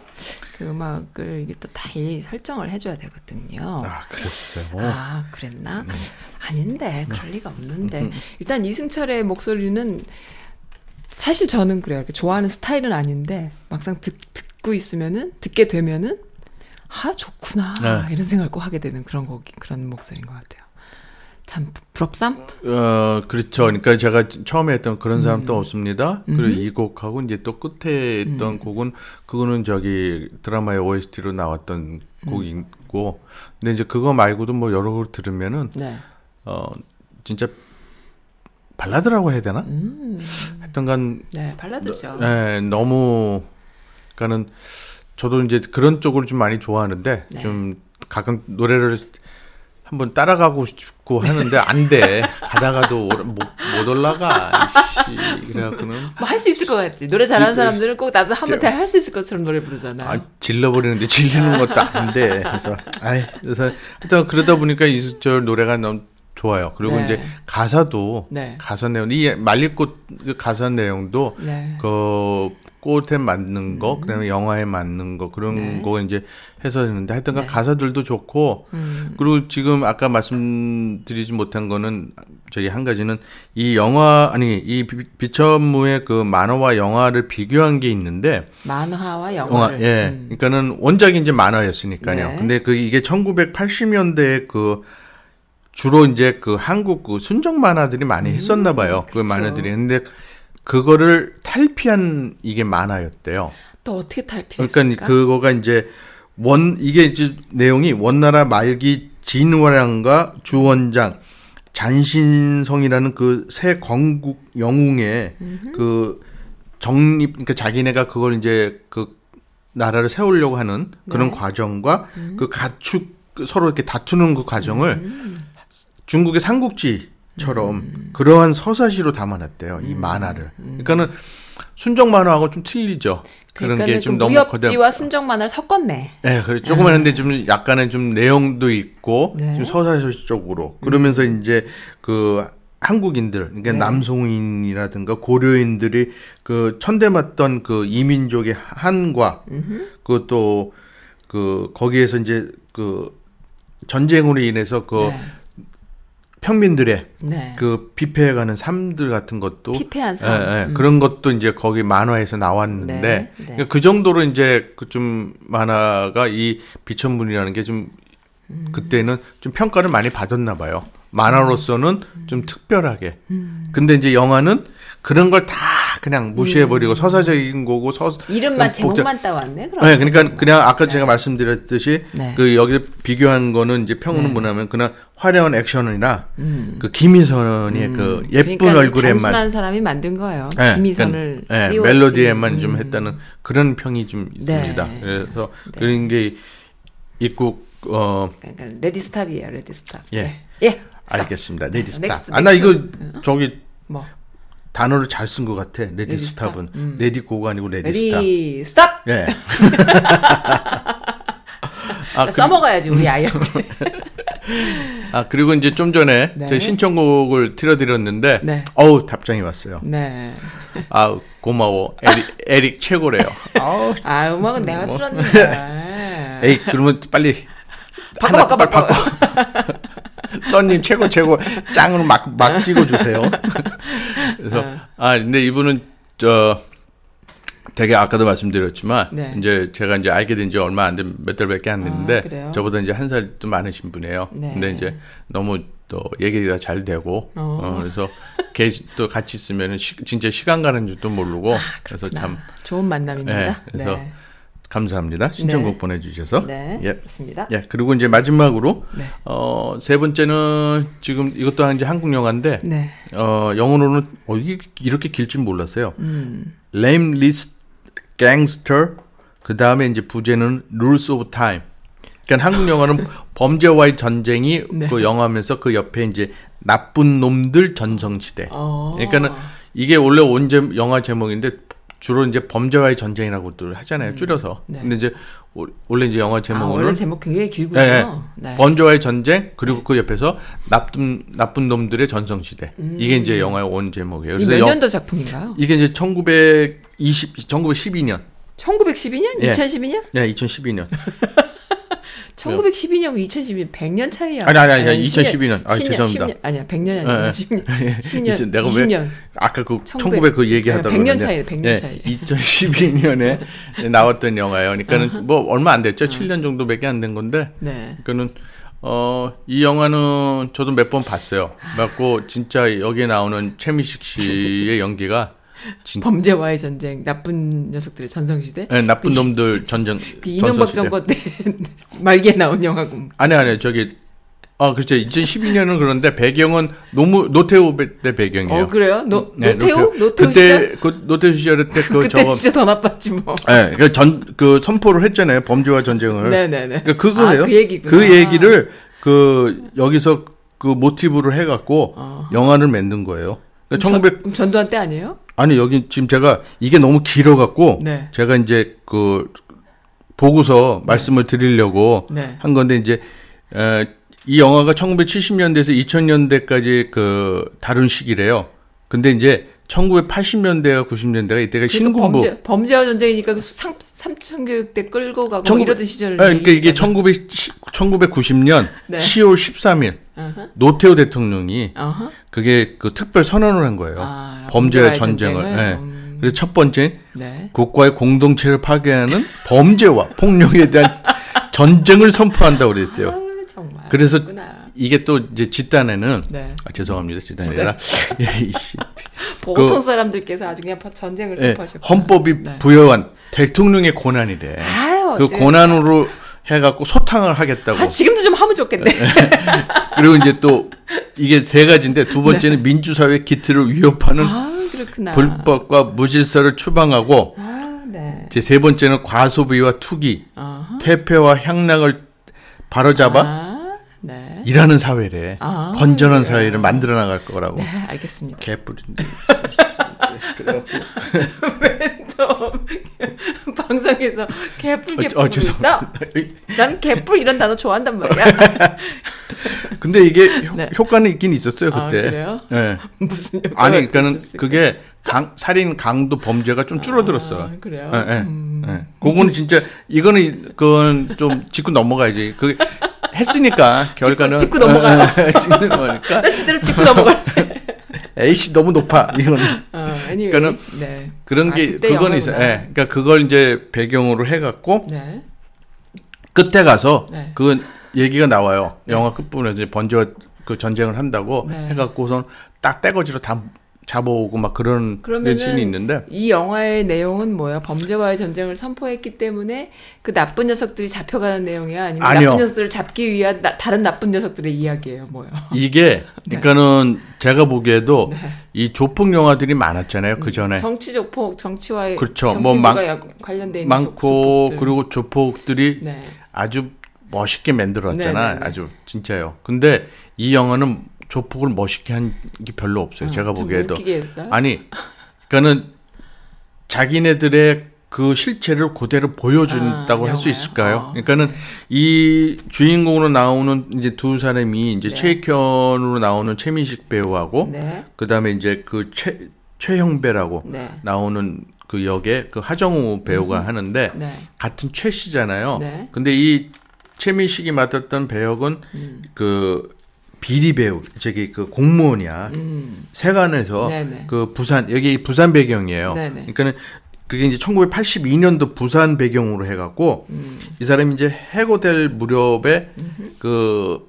그 음악을 이게 또다이 설정을 해줘야 되거든요. 아 그랬어요. 아, 그랬나? 음. 아닌데, 그럴 리가 없는데. 일단 이승철의 목소리는 사실 저는 그래요. 좋아하는 스타일은 아닌데, 막상 듣, 듣고 있으면은, 듣게 되면은, 아, 좋구나. 네. 이런 생각을 꼭 하게 되는 그런 곡, 그런 목소리인 것 같아요. 참, 부- 부럽삼? 어 그렇죠. 그러니까 제가 처음에 했던 그런 사람 음. 또 없습니다. 그리고 이 곡하고 이제 또 끝에 했던 곡은 그거는 저기 드라마의 OST로 나왔던 음. 곡이고, 근데 이제 그거 말고도 뭐 여러 곡 들으면은 네. 어 진짜 발라드라고 해야 되나? 음. 하여튼간 네, 발라드죠. 네, 너무 그러니까는 저도 이제 그런 쪽을 좀 많이 좋아하는데 네. 좀 가끔 노래를 한번 따라가고 싶고 하는데 안 돼. 가다가도 올- 못, 못 올라가. 씨. 그래갖고는 뭐 할 수 있을 것 같지. 노래 잘하는 지- 사람들은 꼭 나도 한번 다 할 수 있을 것처럼 노래 부르잖아요. 아, 질러버리는데 질리는 것도 안 돼. 그래서 아이 그래서 하여튼 그러다 보니까 이수철 노래가 너무 좋아요. 그리고 네. 이제 가사도 네. 가사 내용 이 말리꽃 그 가사 내용도 네. 그 꽃에 맞는 거, 그다음에 영화에 맞는 거 그런 네. 거 이제 해서 했는데 하여튼 네. 가사들도 좋고 음. 그리고 지금 아까 말씀드리지 못한 거는 저기 한 가지는 이 영화 아니 이 비- 비천무의 그 만화와 영화를 비교한 게 있는데 만화와 영화 영화를. 예 음. 그러니까는 원작이 이제 만화였으니까요. 네. 근데 그 이게 1980년대에 그 주로 이제 그 한국 그 순정 만화들이 많이 했었나 봐요. 그 그렇죠. 만화들이. 근데 그거를 탈피한 이게 만화였대요. 또 어떻게 탈피했을까? 그러니까 그거가 이제 원 이게 이제 내용이 원나라 말기 진화량과 주원장 잔신성이라는 그 새 건국 영웅의 그 정립 그러니까 자기네가 그걸 이제 그 나라를 세우려고 하는 그런 네. 과정과 그 가축 그 서로 이렇게 다투는 그 과정을 중국의 삼국지 처럼 그러한 서사시로 담아놨대요 이 만화를. 그러니까는 순정 만화하고 좀 틀리죠. 그런 게좀그 너무 무협지와 순정 만화를 섞었네. 예, 그래 조그만 한데 좀 약간의 좀 내용도 있고 네. 좀 서사시적으로 그러면서 이제 그 한국인들 그러니까 네. 남송인이라든가 고려인들이 그 천대 맞던 그 이민족의 한과 그또 그 거기에서 이제 그 전쟁으로 인해서 그 네. 평민들의 네. 그 피폐해가는 삶들 같은 것도 피폐한 삶. 예, 예. 음. 그런 것도 이제 거기 만화에서 나왔는데 네, 네. 그러니까 그 정도로 이제 그 좀 만화가 이 비천문이라는 게좀 음. 그때는 좀 평가를 많이 받았나 봐요. 만화로서는 음. 좀 특별하게. 근데 이제 영화는 그런 걸 다 그냥 무시해버리고 서사적인 거고 서 음. 이름만 그 제목만 따왔네. 그럼. 네, 그러니까 그냥 아까 제가 말씀드렸듯이 네. 그 여기 비교한 거는 이제 평은 네. 뭐냐면 그냥 화려한 액션이나 그 김희선의 그 예쁜 그러니까 얼굴에만 단순한 사람이 만든 거예요. 예, 김희선을 그러니까, 예, 띄웠지. 멜로디에만 좀 음. 했다는 그런 평이 좀 있습니다. 네. 그래서 그런 게 있고 어 그러니까 ready stop이에요. ready stop. 예. 네. 예. stop. 알겠습니다. 네, ready stop. 아 나 이거. 저기 뭐 단어를 잘 쓴 것 같아. ready stop은 ready stop. 음. ready go가 아니고 ready stop. ready stop. 예. 아, 그, 써먹어야지 우리 아이한테. 아 그리고 이제 좀 전에 네. 저희 신청곡을 틀어드렸는데 네. 어우 답장이 왔어요. 네. 아 고마워. 에릭, 에릭 최고래요. 아우 아 음악은 내가 뭐. 틀었는데. 에이 그러면 빨리 바꿔 바꿔 빨리 바꿔. 써님 최고 최고 짱으로 막 막 찍어주세요. 그래서 네. 아 근데 이분은 저 되게 아까도 말씀드렸지만 네. 이제 제가 이제 알게 된 지 얼마 안 된 몇 달밖에 안 됐는데 아? 저보다 이제 한 살 좀 많으신 분이에요. 네. 근데 이제 너무 또 얘기가 잘 되고 어. 어, 그래서 걔또 같이 있으면은 시- 진짜 시간 가는 줄도 모르고 그래서 참 좋은 만남입니다. 네, 그래서 네. 감사합니다. 신청곡 네. 보내주셔서 네. 예. 그렇습니다. 예, 그리고 이제 마지막으로 네. 어, 세 번째는 지금 이것도 이제 한국 영화인데 네. 어, 영어로는 어, 이게 이렇게 길진 몰랐어요. 음. Lame List Gangster 그 다음에 이제 부제는 Rules of Time. 그러니까 한국 영화는 범죄와의 전쟁이 네. 그 영화면서 그 옆에 이제 나쁜 놈들 전성시대. 어. 그러니까는 이게 원래 온 제, 영화 제목인데 주로 이제 범죄와의 전쟁이라고들 하잖아요. 줄여서. 네. 근데 이제 오- 원래 이제 영화 아, 제목으로는 원래 제목 굉장히. 예, 예. 네. 범죄와의 전쟁 그리고 그 옆에서 나쁜 나쁜 놈들의 전성 시대. 이게 이제 영화의 원 제목이에요. 음. 이 그래서 몇 영- 년도 작품인가요? 이게 이제 1920 1912년. 1912년? 예. 2012년? 네, 2012년. 1912년과 2012년 100년 차이야. 아니, 아니, 아니, 2012년. 아, 10년, 죄송합니다. 10년, 아니야, 100년이 아니야. 예, 예. 10년. 10년. 이제 내가 왜 20년. 아까 그1900 1900 그 얘기하다가 네, 100년 그러는데, 차이예요, 100년 네, 차이. 2012년에 나왔던 영화예요. 그러니까는 뭐 얼마 안 됐죠. 7년 정도밖에 안 된 건데. 네. 그러니까는 어, 이 영화는 저도 몇 번 봤어요. 맞고 진짜 여기에 나오는 최미식 씨의 연기가 진, 범죄와의 전쟁, 나쁜 녀석들의 전성시대. 네, 나쁜 놈들 전쟁 그 이명박. 정권 때 말기에 나온 영화고. 아니 아니 저기 아 그렇죠. 2012년은 그런데 배경은 노무 노태우 배- 때 배경이에요. 어, 그래요? 노, 네, 노태우? 노태우 그때 시절? 그 노태우 시절 때그 그때 저거 진짜 더 나빴지 뭐. 예, 그 전, 그 선포를 했잖아요. 범죄와 전쟁을. 네네네. 그러니까 그거예요. 아, 그 얘기구나. 그 얘기를 그 여기서 그 모티브로 해갖고 어. 영화를 만든 거예요. 그러니까 전- 1900 그럼 전두환 때 아니에요? 아니 여기 지금 제가 이게 너무 길어 갖고 네. 제가 이제 그 보고서 말씀을 드리려고 네. 한 건데 이제 에, 이 영화가 1970년대에서 2000년대까지 그 다룬 시기래요. 근데 이제 1980년대와 90년대가 이때가 신군부 범죄, 범죄와 전쟁이니까 그 상, 삼천교육 때 끌고 가고 천구- 뭐 이러던 시절. 아, 그러니까 이게 1900, 1990년 네. 10월 13일 어허. 노태우 대통령이. 그게 그 특별 선언을 한 거예요. 아, 범죄와 전쟁을. 전쟁을? 예. 음. 그래서 첫 번째 네. 국가의 공동체를 파괴하는 범죄와 폭력에 대한 전쟁을 선포한다고 그랬어요. 아. 그래서 그렇구나. 이게 또 이제 집단에는 네. 아, 죄송합니다. 집단이 아니라 예. 보통 사람들께서 아주 그냥 전쟁을 예, 선포하셨고. 헌법이 네. 부여한 대통령의 권한이래. 아유, 그. 권한으로 해갖고 소탕을 하겠다고. 아, 지금도 좀 하면 좋겠네. 그리고 이제 또 이게 세 가지인데 두 번째는 민주사회 기틀을 위협하는 네. 아. 불법과 무질서를 추방하고 아, 네. 이제 세 번째는 과소비와 투기, 어허. 퇴폐와 향락을 바로잡아 아, 네. 일하는 사회래. 아, 건전한 그래요. 사회를 만들어 나갈 거라고. 네, 알겠습니다. 개뿔인데. 그래갖고 또 방송에서 개뿔 개뿔 어, 어, 있어? 죄송합니다. 난 개뿔 이런 단어 좋아한단 말이야. 근데 이게 효- 네. 효과는 있긴 있었어요 아, 그때. 그래요? 예. 무슨 효과가 아니 그러니까는 있었을까? 그게 강, 살인 강도 범죄가 좀 줄어들었어요. 아, 그래요? 예, 예, 음. 예. 그거는 진짜 이거는 그건 좀 짚고 넘어가야지. 그 했으니까 결과는 짚고 넘어가요. 예, 예, 짚고 넘어가니까. 나 진짜로 짚고 넘어가. 에이씨 너무 높아. 이거는 어, anyway, 그러니까는 네. 그런 아, 게 그건 있어요. 영화구나. 예. 그러니까 그걸 이제 배경으로 해갖고 네. 끝에 가서 네. 그 얘기가 나와요. 영화 끝부분에 이제 번지와 그 전쟁을 한다고 네. 해갖고선 딱 떼거지로 다 잡아오고 막 그런 씬이 있는데 이 영화의 내용은 뭐야? 범죄와의 전쟁을 선포했기 때문에 그 나쁜 녀석들이 잡혀가는 내용이야? 아니면 아니요. 나쁜 녀석들을 잡기 위한 나- 다른 나쁜 녀석들의 이야기예요? 뭐요? 이게 그러니까는 제가 보기에도 네. 이 조폭 영화들이 많았잖아요 그 전에 정치 조폭, 정치와의 그렇죠. 정치인과 뭐 관련돼 있는 많고 조- 조폭들. 그리고 조폭들이 네. 아주 멋있게 만들었잖아 네, 네, 네. 아주 진짜요. 근데 이 영화는 조폭을 멋있게 한 게 별로 없어요. 제가 좀 보기에도? 아니 그러니까는 자기네들의 그 실체를 그대로 보여준다고 아, 할수 영화요? 있을까요? 어. 그러니까는 이 주인공으로 나오는 이제 두 사람이 이제 네. 최익현으로 나오는 최민식 배우하고 네. 그다음에 이제 그 최 최형배라고 네. 나오는 그 역에 그 하정우 배우가 하는데 네. 같은 최 씨잖아요. 네. 근데 이 최민식이 맡았던 배역은 음. 그 비리 배우 저기 그 공무원이야. 음. 세관에서 네네. 그 부산 여기 부산 배경이에요. 네네. 그러니까는 그게 이제 1982년도 부산 배경으로 해갖고 음. 이 사람이 이제 해고될 무렵에 그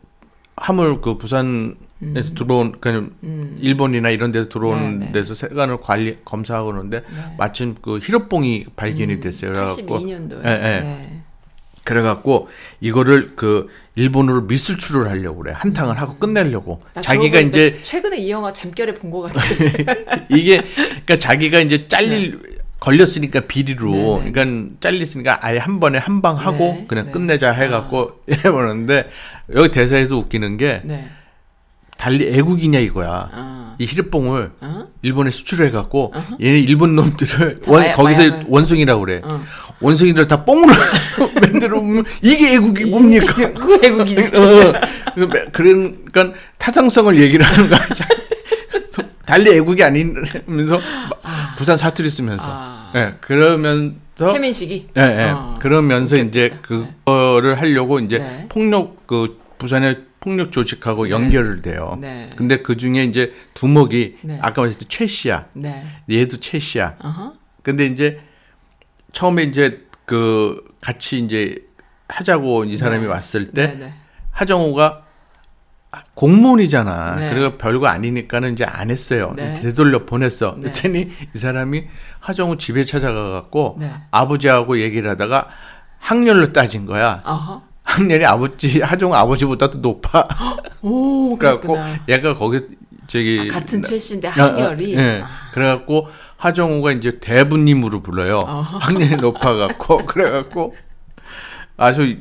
화물 그 부산에서 들어온 그냥 음. 일본이나 이런 데서 들어오는 네네. 데서 세관을 관리 검사하고 그러는데 네. 마침 그 히로뽕이 발견이 됐어요. 그래갖고 82년도에. 예, 예. 그래갖고 이거를 그 일본으로 미술출을 하려고 그래 한탕을 하고 끝내려고 자기가 이제 최근에 이 영화 잠결에 본 것 같아. 이게 그러니까 자기가 이제 잘릴 걸렸으니까 비리로 네. 그러니까 잘렸으니까 아예 한 번에 한 방 하고 네, 그냥 네. 끝내자 해갖고 해보는데 여기 대사에서 웃기는 게 네. 달리 애국이냐 이거야. 어. 이 히르뽕을 어? 일본에 수출해 갖고 얘네 일본 놈들을 다 원, 마약- 거기서 마약을. 원숭이라고 그래. 어. 원숭이들 다 뽕으로 만들어 보면 이게 애국이 뭡니까? 그 외국이지. 어, 그러니까 타당성을 얘기를 하는 거야. 자, 달리 애국이 아니면서 부산 사투리 쓰면서. 아. 예, 그러면서 최민식이. 예, 예. 어. 그러면서 이제. 그거를 하려고 이제 네. 폭력 그 부산의 폭력 조직하고 연결을 돼요. 네. 근데 그 중에 이제 두목이 네. 아까 말했듯이 최 씨야. 네. 얘도 최 씨야. 어허. 근데 이제 처음에 이제 그 같이 이제 하자고 이 사람이 네. 왔을 때 네, 네. 하정우가 공무원이잖아. 네. 그리고 별거 아니니까는 이제 안 했어요. 네. 되돌려 보냈어. 네. 그랬더니 이 사람이 하정우 집에 찾아가 갖고 네. 아버지하고 얘기를 하다가 학렬로 따진 거야. 어허. 학렬이 아버지 하정우 아버지보다도 높아. 오, 그래갖고. 얘가 거기 저기 아, 같은 최 씨인데 어, 어, 한결이. 예. 그래갖고 하정우가 이제 대부님으로 불러요. 어허. 학년이 높아갖고 그래갖고 아주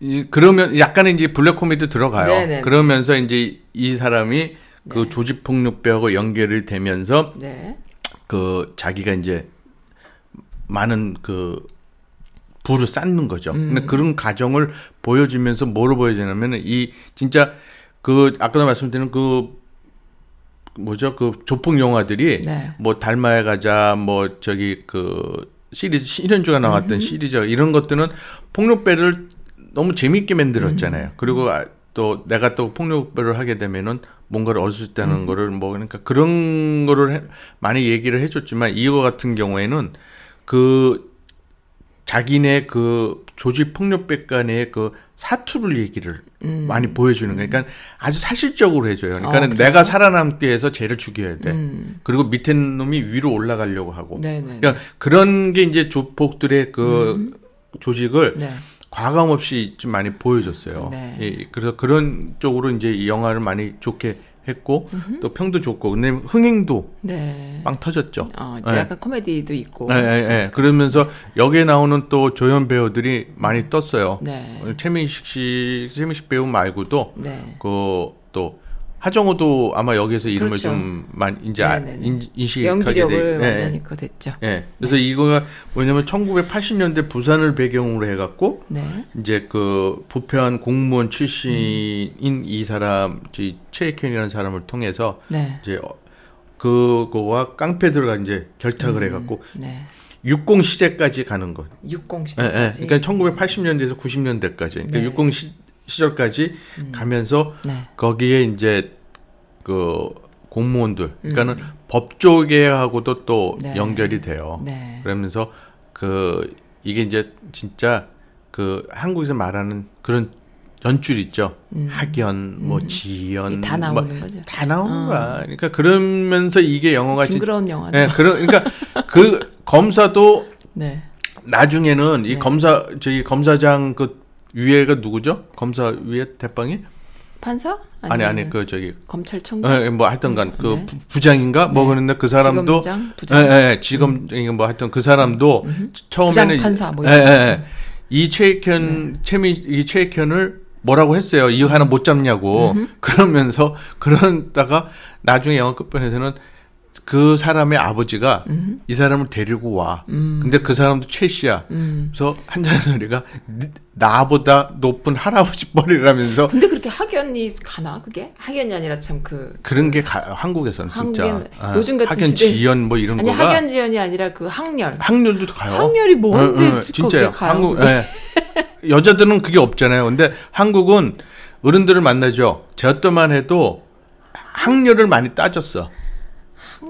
이, 그러면 약간의 이제 블랙 코미디 들어가요. 네네네. 그러면서 이제 이 사람이 그 조직 폭력배하고 연결이 되면서 네. 그 자기가 이제 많은 그 부를 쌓는 거죠. 음. 근데 그런 과정을 보여주면서 뭐로 보여주냐면은 이 진짜 그 아까도 말씀드린 그 뭐죠 그 조폭 영화들이 네. 뭐 달마에 가자 뭐 저기 그 시리즈 신현주가 나왔던 시리즈 이런 것들은 폭력배를 너무 재밌게 만들었잖아요. 그리고 아, 또 내가 또 폭력배를 하게 되면은 뭔가를 얻을 수 있다는 거를 뭐 그러니까 그런 거를 해- 많이 얘기를 해줬지만 이거 같은 경우에는 그 자기네 그 조직 폭력배 간의 그 사투를 얘기를 많이 보여주는 거예요. 그러니까 아주 사실적으로 해줘요. 그러니까 어? 내가 살아남기 위해서 쟤를 죽여야 돼. 음. 그리고 밑에 놈이 위로 올라가려고 하고. 네네. 그러니까 그런 게 이제 조폭들의 그 조직을 네. 과감 없이 좀 많이 보여줬어요. 네. 예, 그래서 그런 쪽으로 이제 이 영화를 많이 좋게 했고 또 평도 좋고 근데 흥행도 네. 빵 터졌죠. 어, 예. 약간 코미디도 있고. 예, 예, 예. 그러면서 여기에 나오는 또 조연 배우들이 많이 떴어요. 네. 어, 최민식 씨, 최민식 배우 말고도 네. 그또 하정우도 아마 여기서 이름을 그렇죠. 좀 많이 이제 아- 네네네. 인, 인식하게 연기력을 돼. 예, 완전히 그거 됐죠. 예. 그래서 이거가 뭐냐면 1980년대 부산을 배경으로 해갖고 네. 이제 그 부패한 공무원 출신인 이 사람 이 최익현이라는 사람을 통해서 네. 이제 어, 그거와 깡패들과 이제 결탁을 해갖고 네. 육공 시대까지 가는 것. 60 예, 예. 시대까지. 그러니까 1980년대에서 90년대까지. 그러니까 네. 육공 시, 시절까지 가면서 네. 거기에 이제 그 공무원들, 그러니까는 음. 법조계하고도 또 네. 연결이 돼요. 네. 그러면서 그 이게 이제 진짜 그 한국에서 말하는 그런 연출 있죠. 학연, 뭐 지연, 음. 이게 다뭐 나오는 거죠. 다 나오는 거야. 그러니까 그러면서 이게 영화가 진- 징그러운 영화죠. 예, 그런 그러니까 그 검사도 네. 나중에는 이 네. 검사 저기 검사장 그 위에가 누구죠? 검사 위에 대빵이? 판사? 아니 아니 그 저기 검찰청장. 예, 뭐 하여튼간 그 네. 부- 부장인가 뭐 네. 그런데 그 사람도 지검장, 부장. 음. 예, 예, 지검장인가 뭐 하여튼 그 사람도 처음에는 부장 판사 뭐 예, 이런 네. 예, 예. 이 최익현 최민 이 최익현을 뭐라고 했어요. 이거 하나 못 잡냐고. 그러면서 그러다가 나중에 영화 끝편에서는 그 사람의 아버지가 이 사람을 데리고 와. 근데 그 사람도 최 씨야. 음. 그래서 니- 나보다 높은 할아버지 뻘이라면서 근데 그렇게 학연이 가나 그게? 학연이 아니라 참 그 그런 게 가- 한국에서는 진짜 아, 요즘 같은 학연 시대- 지연 뭐 이런 아니 거가 학연 지연이 아니라 그 학렬. 학렬도 가요. 학렬이 뭔데 응, 응, 특- 진짜요. 가요, 한국? 예. 여자들은 그게 없잖아요. 근데 한국은 어른들을 만나죠. 저 때만 해도 학렬을 많이 따졌어.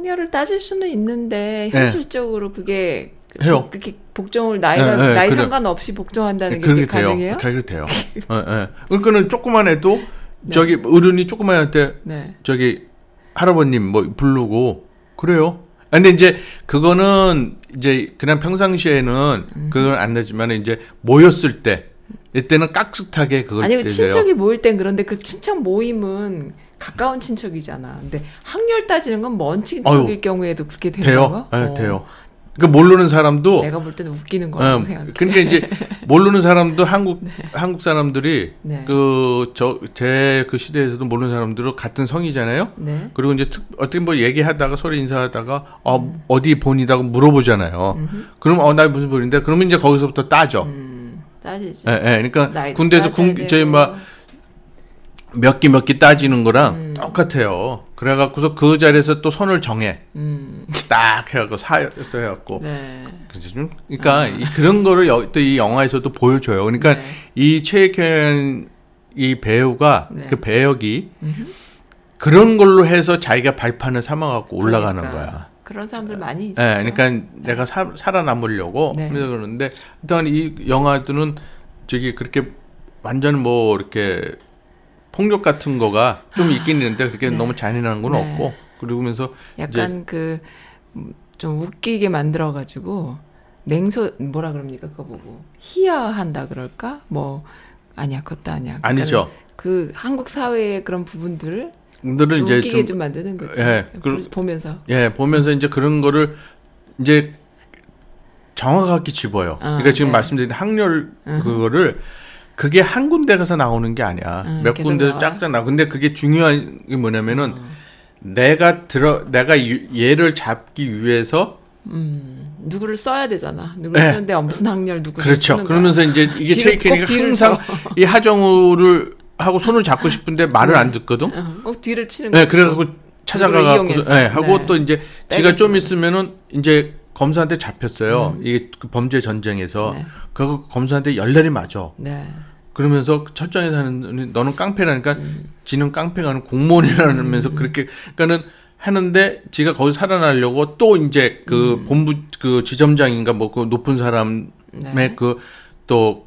학렬을 따질 수는 있는데 네. 현실적으로 그게 그- 해요. 그렇게 복종을 나이가 네, 네, 나이 그래. 상관없이 복종한다는 게 그렇게 그게 돼요. 가능해요? 예, 예. 그러니까는 조그만 해도 저기 어른이 조그만 할때 네. 저기 할아버님 뭐 부르고 그래요. 아, 근데 이제 그거는 이제 그냥 평상시에는 음. 그건 안 되지만 이제 모였을 때 이때는 깍듯하게 그걸 아니 그. 친척이 모일 땐 그런데 그 친척 모임은 가까운 친척이잖아. 근데 학렬 따지는 건 먼 친척일 어휴. 경우에도 그렇게 돼요. 된다고? 예, 어. 돼요. 그러니까 모르는 사람도 내가 볼 때는 웃기는 거라고 어, 생각해. 그러니까 이제 모르는 사람도 한국 한국 사람들이 네. 그저 제 그 시대에서도 모르는 사람들은 같은 성이잖아요. 네. 그리고 이제 특, 어떻게 뭐 얘기하다가 서로 인사하다가 어 어디 본이라고 물어보잖아요. 그럼 어나 무슨 본인데 그러면 이제 거기서부터 따죠. 음, 따지지. 예, 예. 그러니까 군대에서 군 저희. 막 몇기몇기 따지는 거랑 음. 똑같아요. 그래갖고서 그 자리에서 또 선을 정해. 음. 딱 해갖고 사였어 해갖고. 네. 좀, 그러니까 이 그런 거를 또 이 영화에서도 보여줘요. 그러니까 아. 네. 이 최익현 이 배우가 네. 그 배역이 그런 걸로 해서 자기가 발판을 삼아갖고 올라가는 그러니까. 거야. 그런 사람들 많이 있죠. 예, 그러니까 내가 사, 살아남으려고 네. 그러는데 일단 이 영화들은 저기 그렇게 완전 뭐 이렇게 폭력 같은 거가 좀 있긴 있는데 그렇게 네. 너무 잔인한 건 네. 없고 그러면서 약간 그 좀 웃기게 만들어 가지고 냉소 뭐라 그럽니까 그거 보고 희화한다 그럴까 뭐 아니야 그것도 아니야 그러니까는 아니죠. 그 한국 사회의 그런 부분들을 좀 이제 웃기게 좀 좀, 만드는 거지 예, 그리고- 보면서 예, 보면서 이제 그런 거를 이제 정확하게 집어요. 아, 그러니까 지금 네. 말씀드린 학렬 그거를 그게 한 군데 가서 나오는 게 아니야. 음, 몇 군데서. 짝짝 나와. 근데 그게 중요한 게 뭐냐면은 어. 내가 들어 내가 유- 얘를 잡기 위해서 음, 누구를 써야 되잖아 누구를 네. 쓰는데 무슨 학렬 누구를 그렇죠. 쓰는 거야. 그러면서 이제 이게 체이케니가 항상 이 하정우를 하고 손을 잡고 싶은데 말을 안 듣거든. 어, 꼭 뒤를 치는 네, 거지. 그래갖고 찾아가갖고, 이용해서. 네, 하고 네. 또 이제 지가 좀 있으면은 이제 검사한테 잡혔어요. 이게 그 범죄 전쟁에서. 네. 그래갖고 검사한테 열렬히 맞아. 네. 그러면서 첫장에 사는 너는 깡패라니까 음. 지는 깡패가 아니고 공무원이라면서 그렇게 그러니까는 하는데 지가 거기 살아나려고 또 이제 그 음. 본부 그 지점장인가 뭐 그 높은 사람의 네. 그또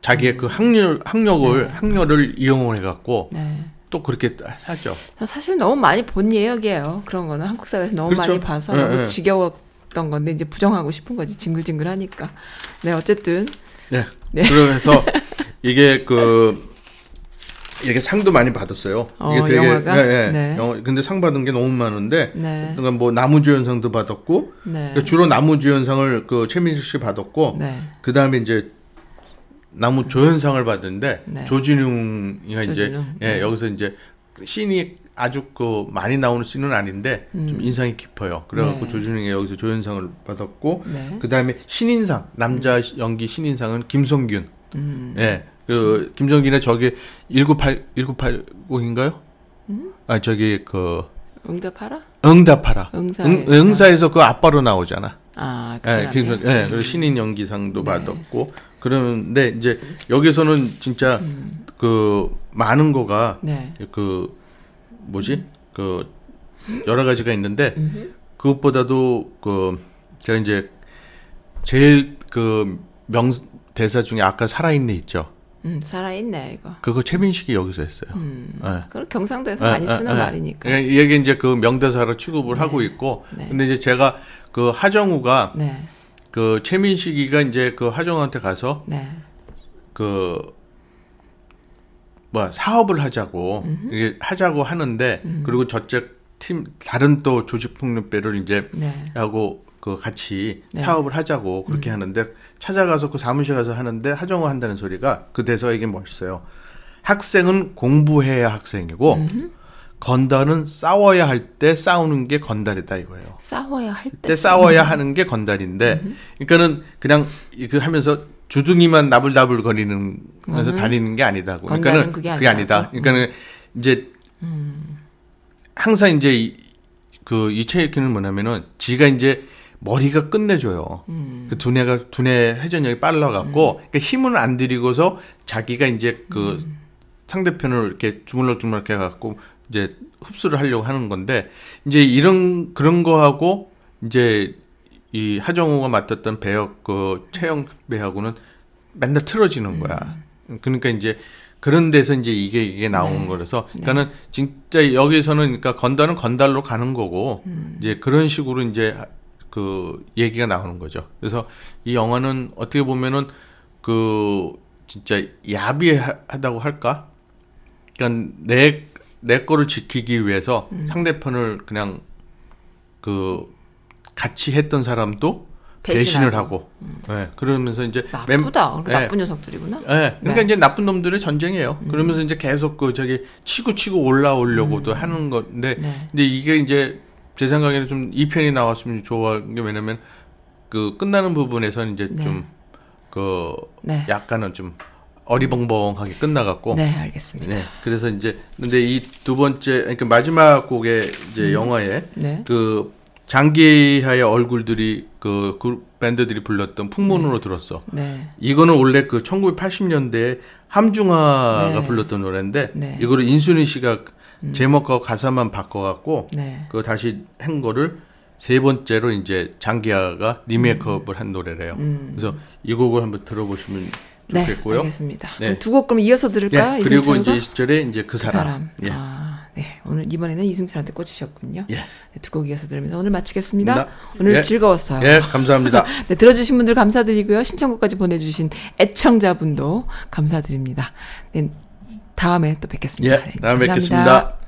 자기의 그 학력 학력을 학력을 이용해 갖고 네. 또 그렇게 하죠. 저 사실 너무 많이 본 예역이에요. 그런 거는 한국 사회에서 너무 그렇죠. 많이 봐서 네, 너무 네. 지겨 웠던 건데 이제 부정하고 싶은 거지 징글징글하니까. 네 어쨌든 네. 네. 그래서 이게 그 이게 상도 많이 받았어요. 어, 이게 되게 영화가? 예, 예. 네. 영화- 근데 상 받은 게 너무 많은데 네. 그러니까 뭐 나무주연상도 받았고 네. 그러니까 주로 나무주연상을 그 최민식 씨 받았고 네. 그 다음에 이제 나무 조연상을 받았는데 네. 조진웅이가 이제 조진웅. 예, 네. 여기서 이제 씬이 아주 그 많이 나오는 씬은 아닌데 좀 인상이 깊어요. 그래갖고 음. 네. 조진웅이 여기서 조연상을 받았고 네. 그 다음에 신인상 남자 연기 신인상은 김성균. 음. 예, 그 김성균의 저기 198 1980인가요? 아 저기 그 응답하라? 응답하라. 응사에. 응, 응사에서 그 아빠로 나오잖아. 아, 그 예? 김성, 예, 그리고 신인 연기상도 네. 받았고 그러는데 이제 여기서는 진짜 그 많은 거가 네. 그 뭐지 그 여러 가지가 있는데 그것보다도 그 제가 이제 제일 그 명 대사 중에 아까 살아있네 있죠. 음, 살아있네 이거. 그거 최민식이 여기서 했어요. 음. 예. 그걸 경상도에서 예, 많이 예, 쓰는 예. 말이니까. 예, 이게 이제 그 명대사로 취급을 하고 있고, 네. 근데 이제 제가 그 하정우가 네. 그 최민식이가 이제 그 하정우한테 가서 네. 그 뭐야 사업을 하자고 이게 하자고 하는데 음. 그리고 저쪽 팀 다른 또 조직폭력배를 이제 네. 하고 그 같이 네. 사업을 하자고 그렇게 하는데 찾아가서 그 사무실 가서 하는데 하정우 한다는 소리가 그 대사가 이게 멋있어요. 학생은 공부해야 학생이고 건달은 싸워야 할 때 싸우는 게 건달이다 이거예요. 싸워야 할 때. 때 싸워야 하는 게 건달인데, 그러니까는 그냥 이- 그 하면서 주둥이만 나불나불 거리는 면서 다니는 게 아니다고. 그러니까는 그게 그게 아니다. 그러니까는 이제 항상 이제 이, 그 이채익이는 뭐냐면은 지가 이제 머리가 끝내줘요. 그 두뇌가 두뇌 회전력이 빨라갖고 그러니까 힘은 안 들이고서 자기가 이제 그 상대편을 이렇게 주물럭주물럭 해갖고 이제 흡수를 하려고 하는 건데 이제 이런 그런 거하고 이제 이 하정우가 맡았던 배역 그 최영 배하고는 맨날 틀어지는 거야. 그러니까 이제 그런 데서 이제 이게 이게 나온 네. 거라서 그러니까는 진짜 여기서는 그러니까 건달은 건달로 가는 거고 이제 그런 식으로 이제 그 얘기가 나오는 거죠. 그래서 이 영화는 어떻게 보면은 그 진짜 야비하다고 할까? 그러니까 내, 내 거를 지키기 위해서 상대편을 그냥 그 같이 했던 사람도 배신하고. 배신을 하고, 예, 그러면서 이제 맨- 나쁘다. 그러니까 예, 나쁜 녀석들이구나. 예, 그러니까 네. 음. 이제 나쁜 놈들의 전쟁이에요. 그러면서 이제 계속 그 저기 치고 치고 올라오려고도 하는 건데, 음. 네. 근데 이게 이제 제 생각에는 좀 이 편이 나왔으면 좋아한 게 왜냐면 그 끝나는 부분에서 이제 네. 좀그 네. 약간은 좀 어리벙벙하게 끝나갔고, 네, 알겠습니다. 네, 그래서 이제 근데 이 두 번째 그러니까 마지막 곡의 이제 영화에 네. 그 장기하의 얼굴들이 그 그룹 밴드들이 불렀던 풍문으로 들었어. 네. 이거는 원래 그 1980년대에 함중아가 네. 불렀던 노래인데 네. 이거를 인순이 씨가 제목과 가사만 바꿔갖고 네. 그 다시 한 거를 세 번째로 이제 장기하가 리메이크업을 한 노래래요. 그래서 이 곡을 한번 들어보시면 음. 네, 좋겠고요. 알겠습니다. 네. 그럼 두곡 그럼 이어서 들을까? 예, 그리고? 이제 이 시절에 이제 그그 사람. 사람. 예. 아, 네. 오늘 이번에는 이승철한테 꽂히셨군요. 예. 네, 두곡 이어서 들으면서 오늘 마치겠습니다. 나- 오늘 예. 즐거웠어요. 예, 감사합니다. 네, 들어주신 분들 감사드리고요. 신청곡까지 보내주신 애청자분도 감사드립니다. 네, 다음에 또 뵙겠습니다. 예, 네, 다음에 감사합니다. 뵙겠습니다.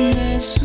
Yes.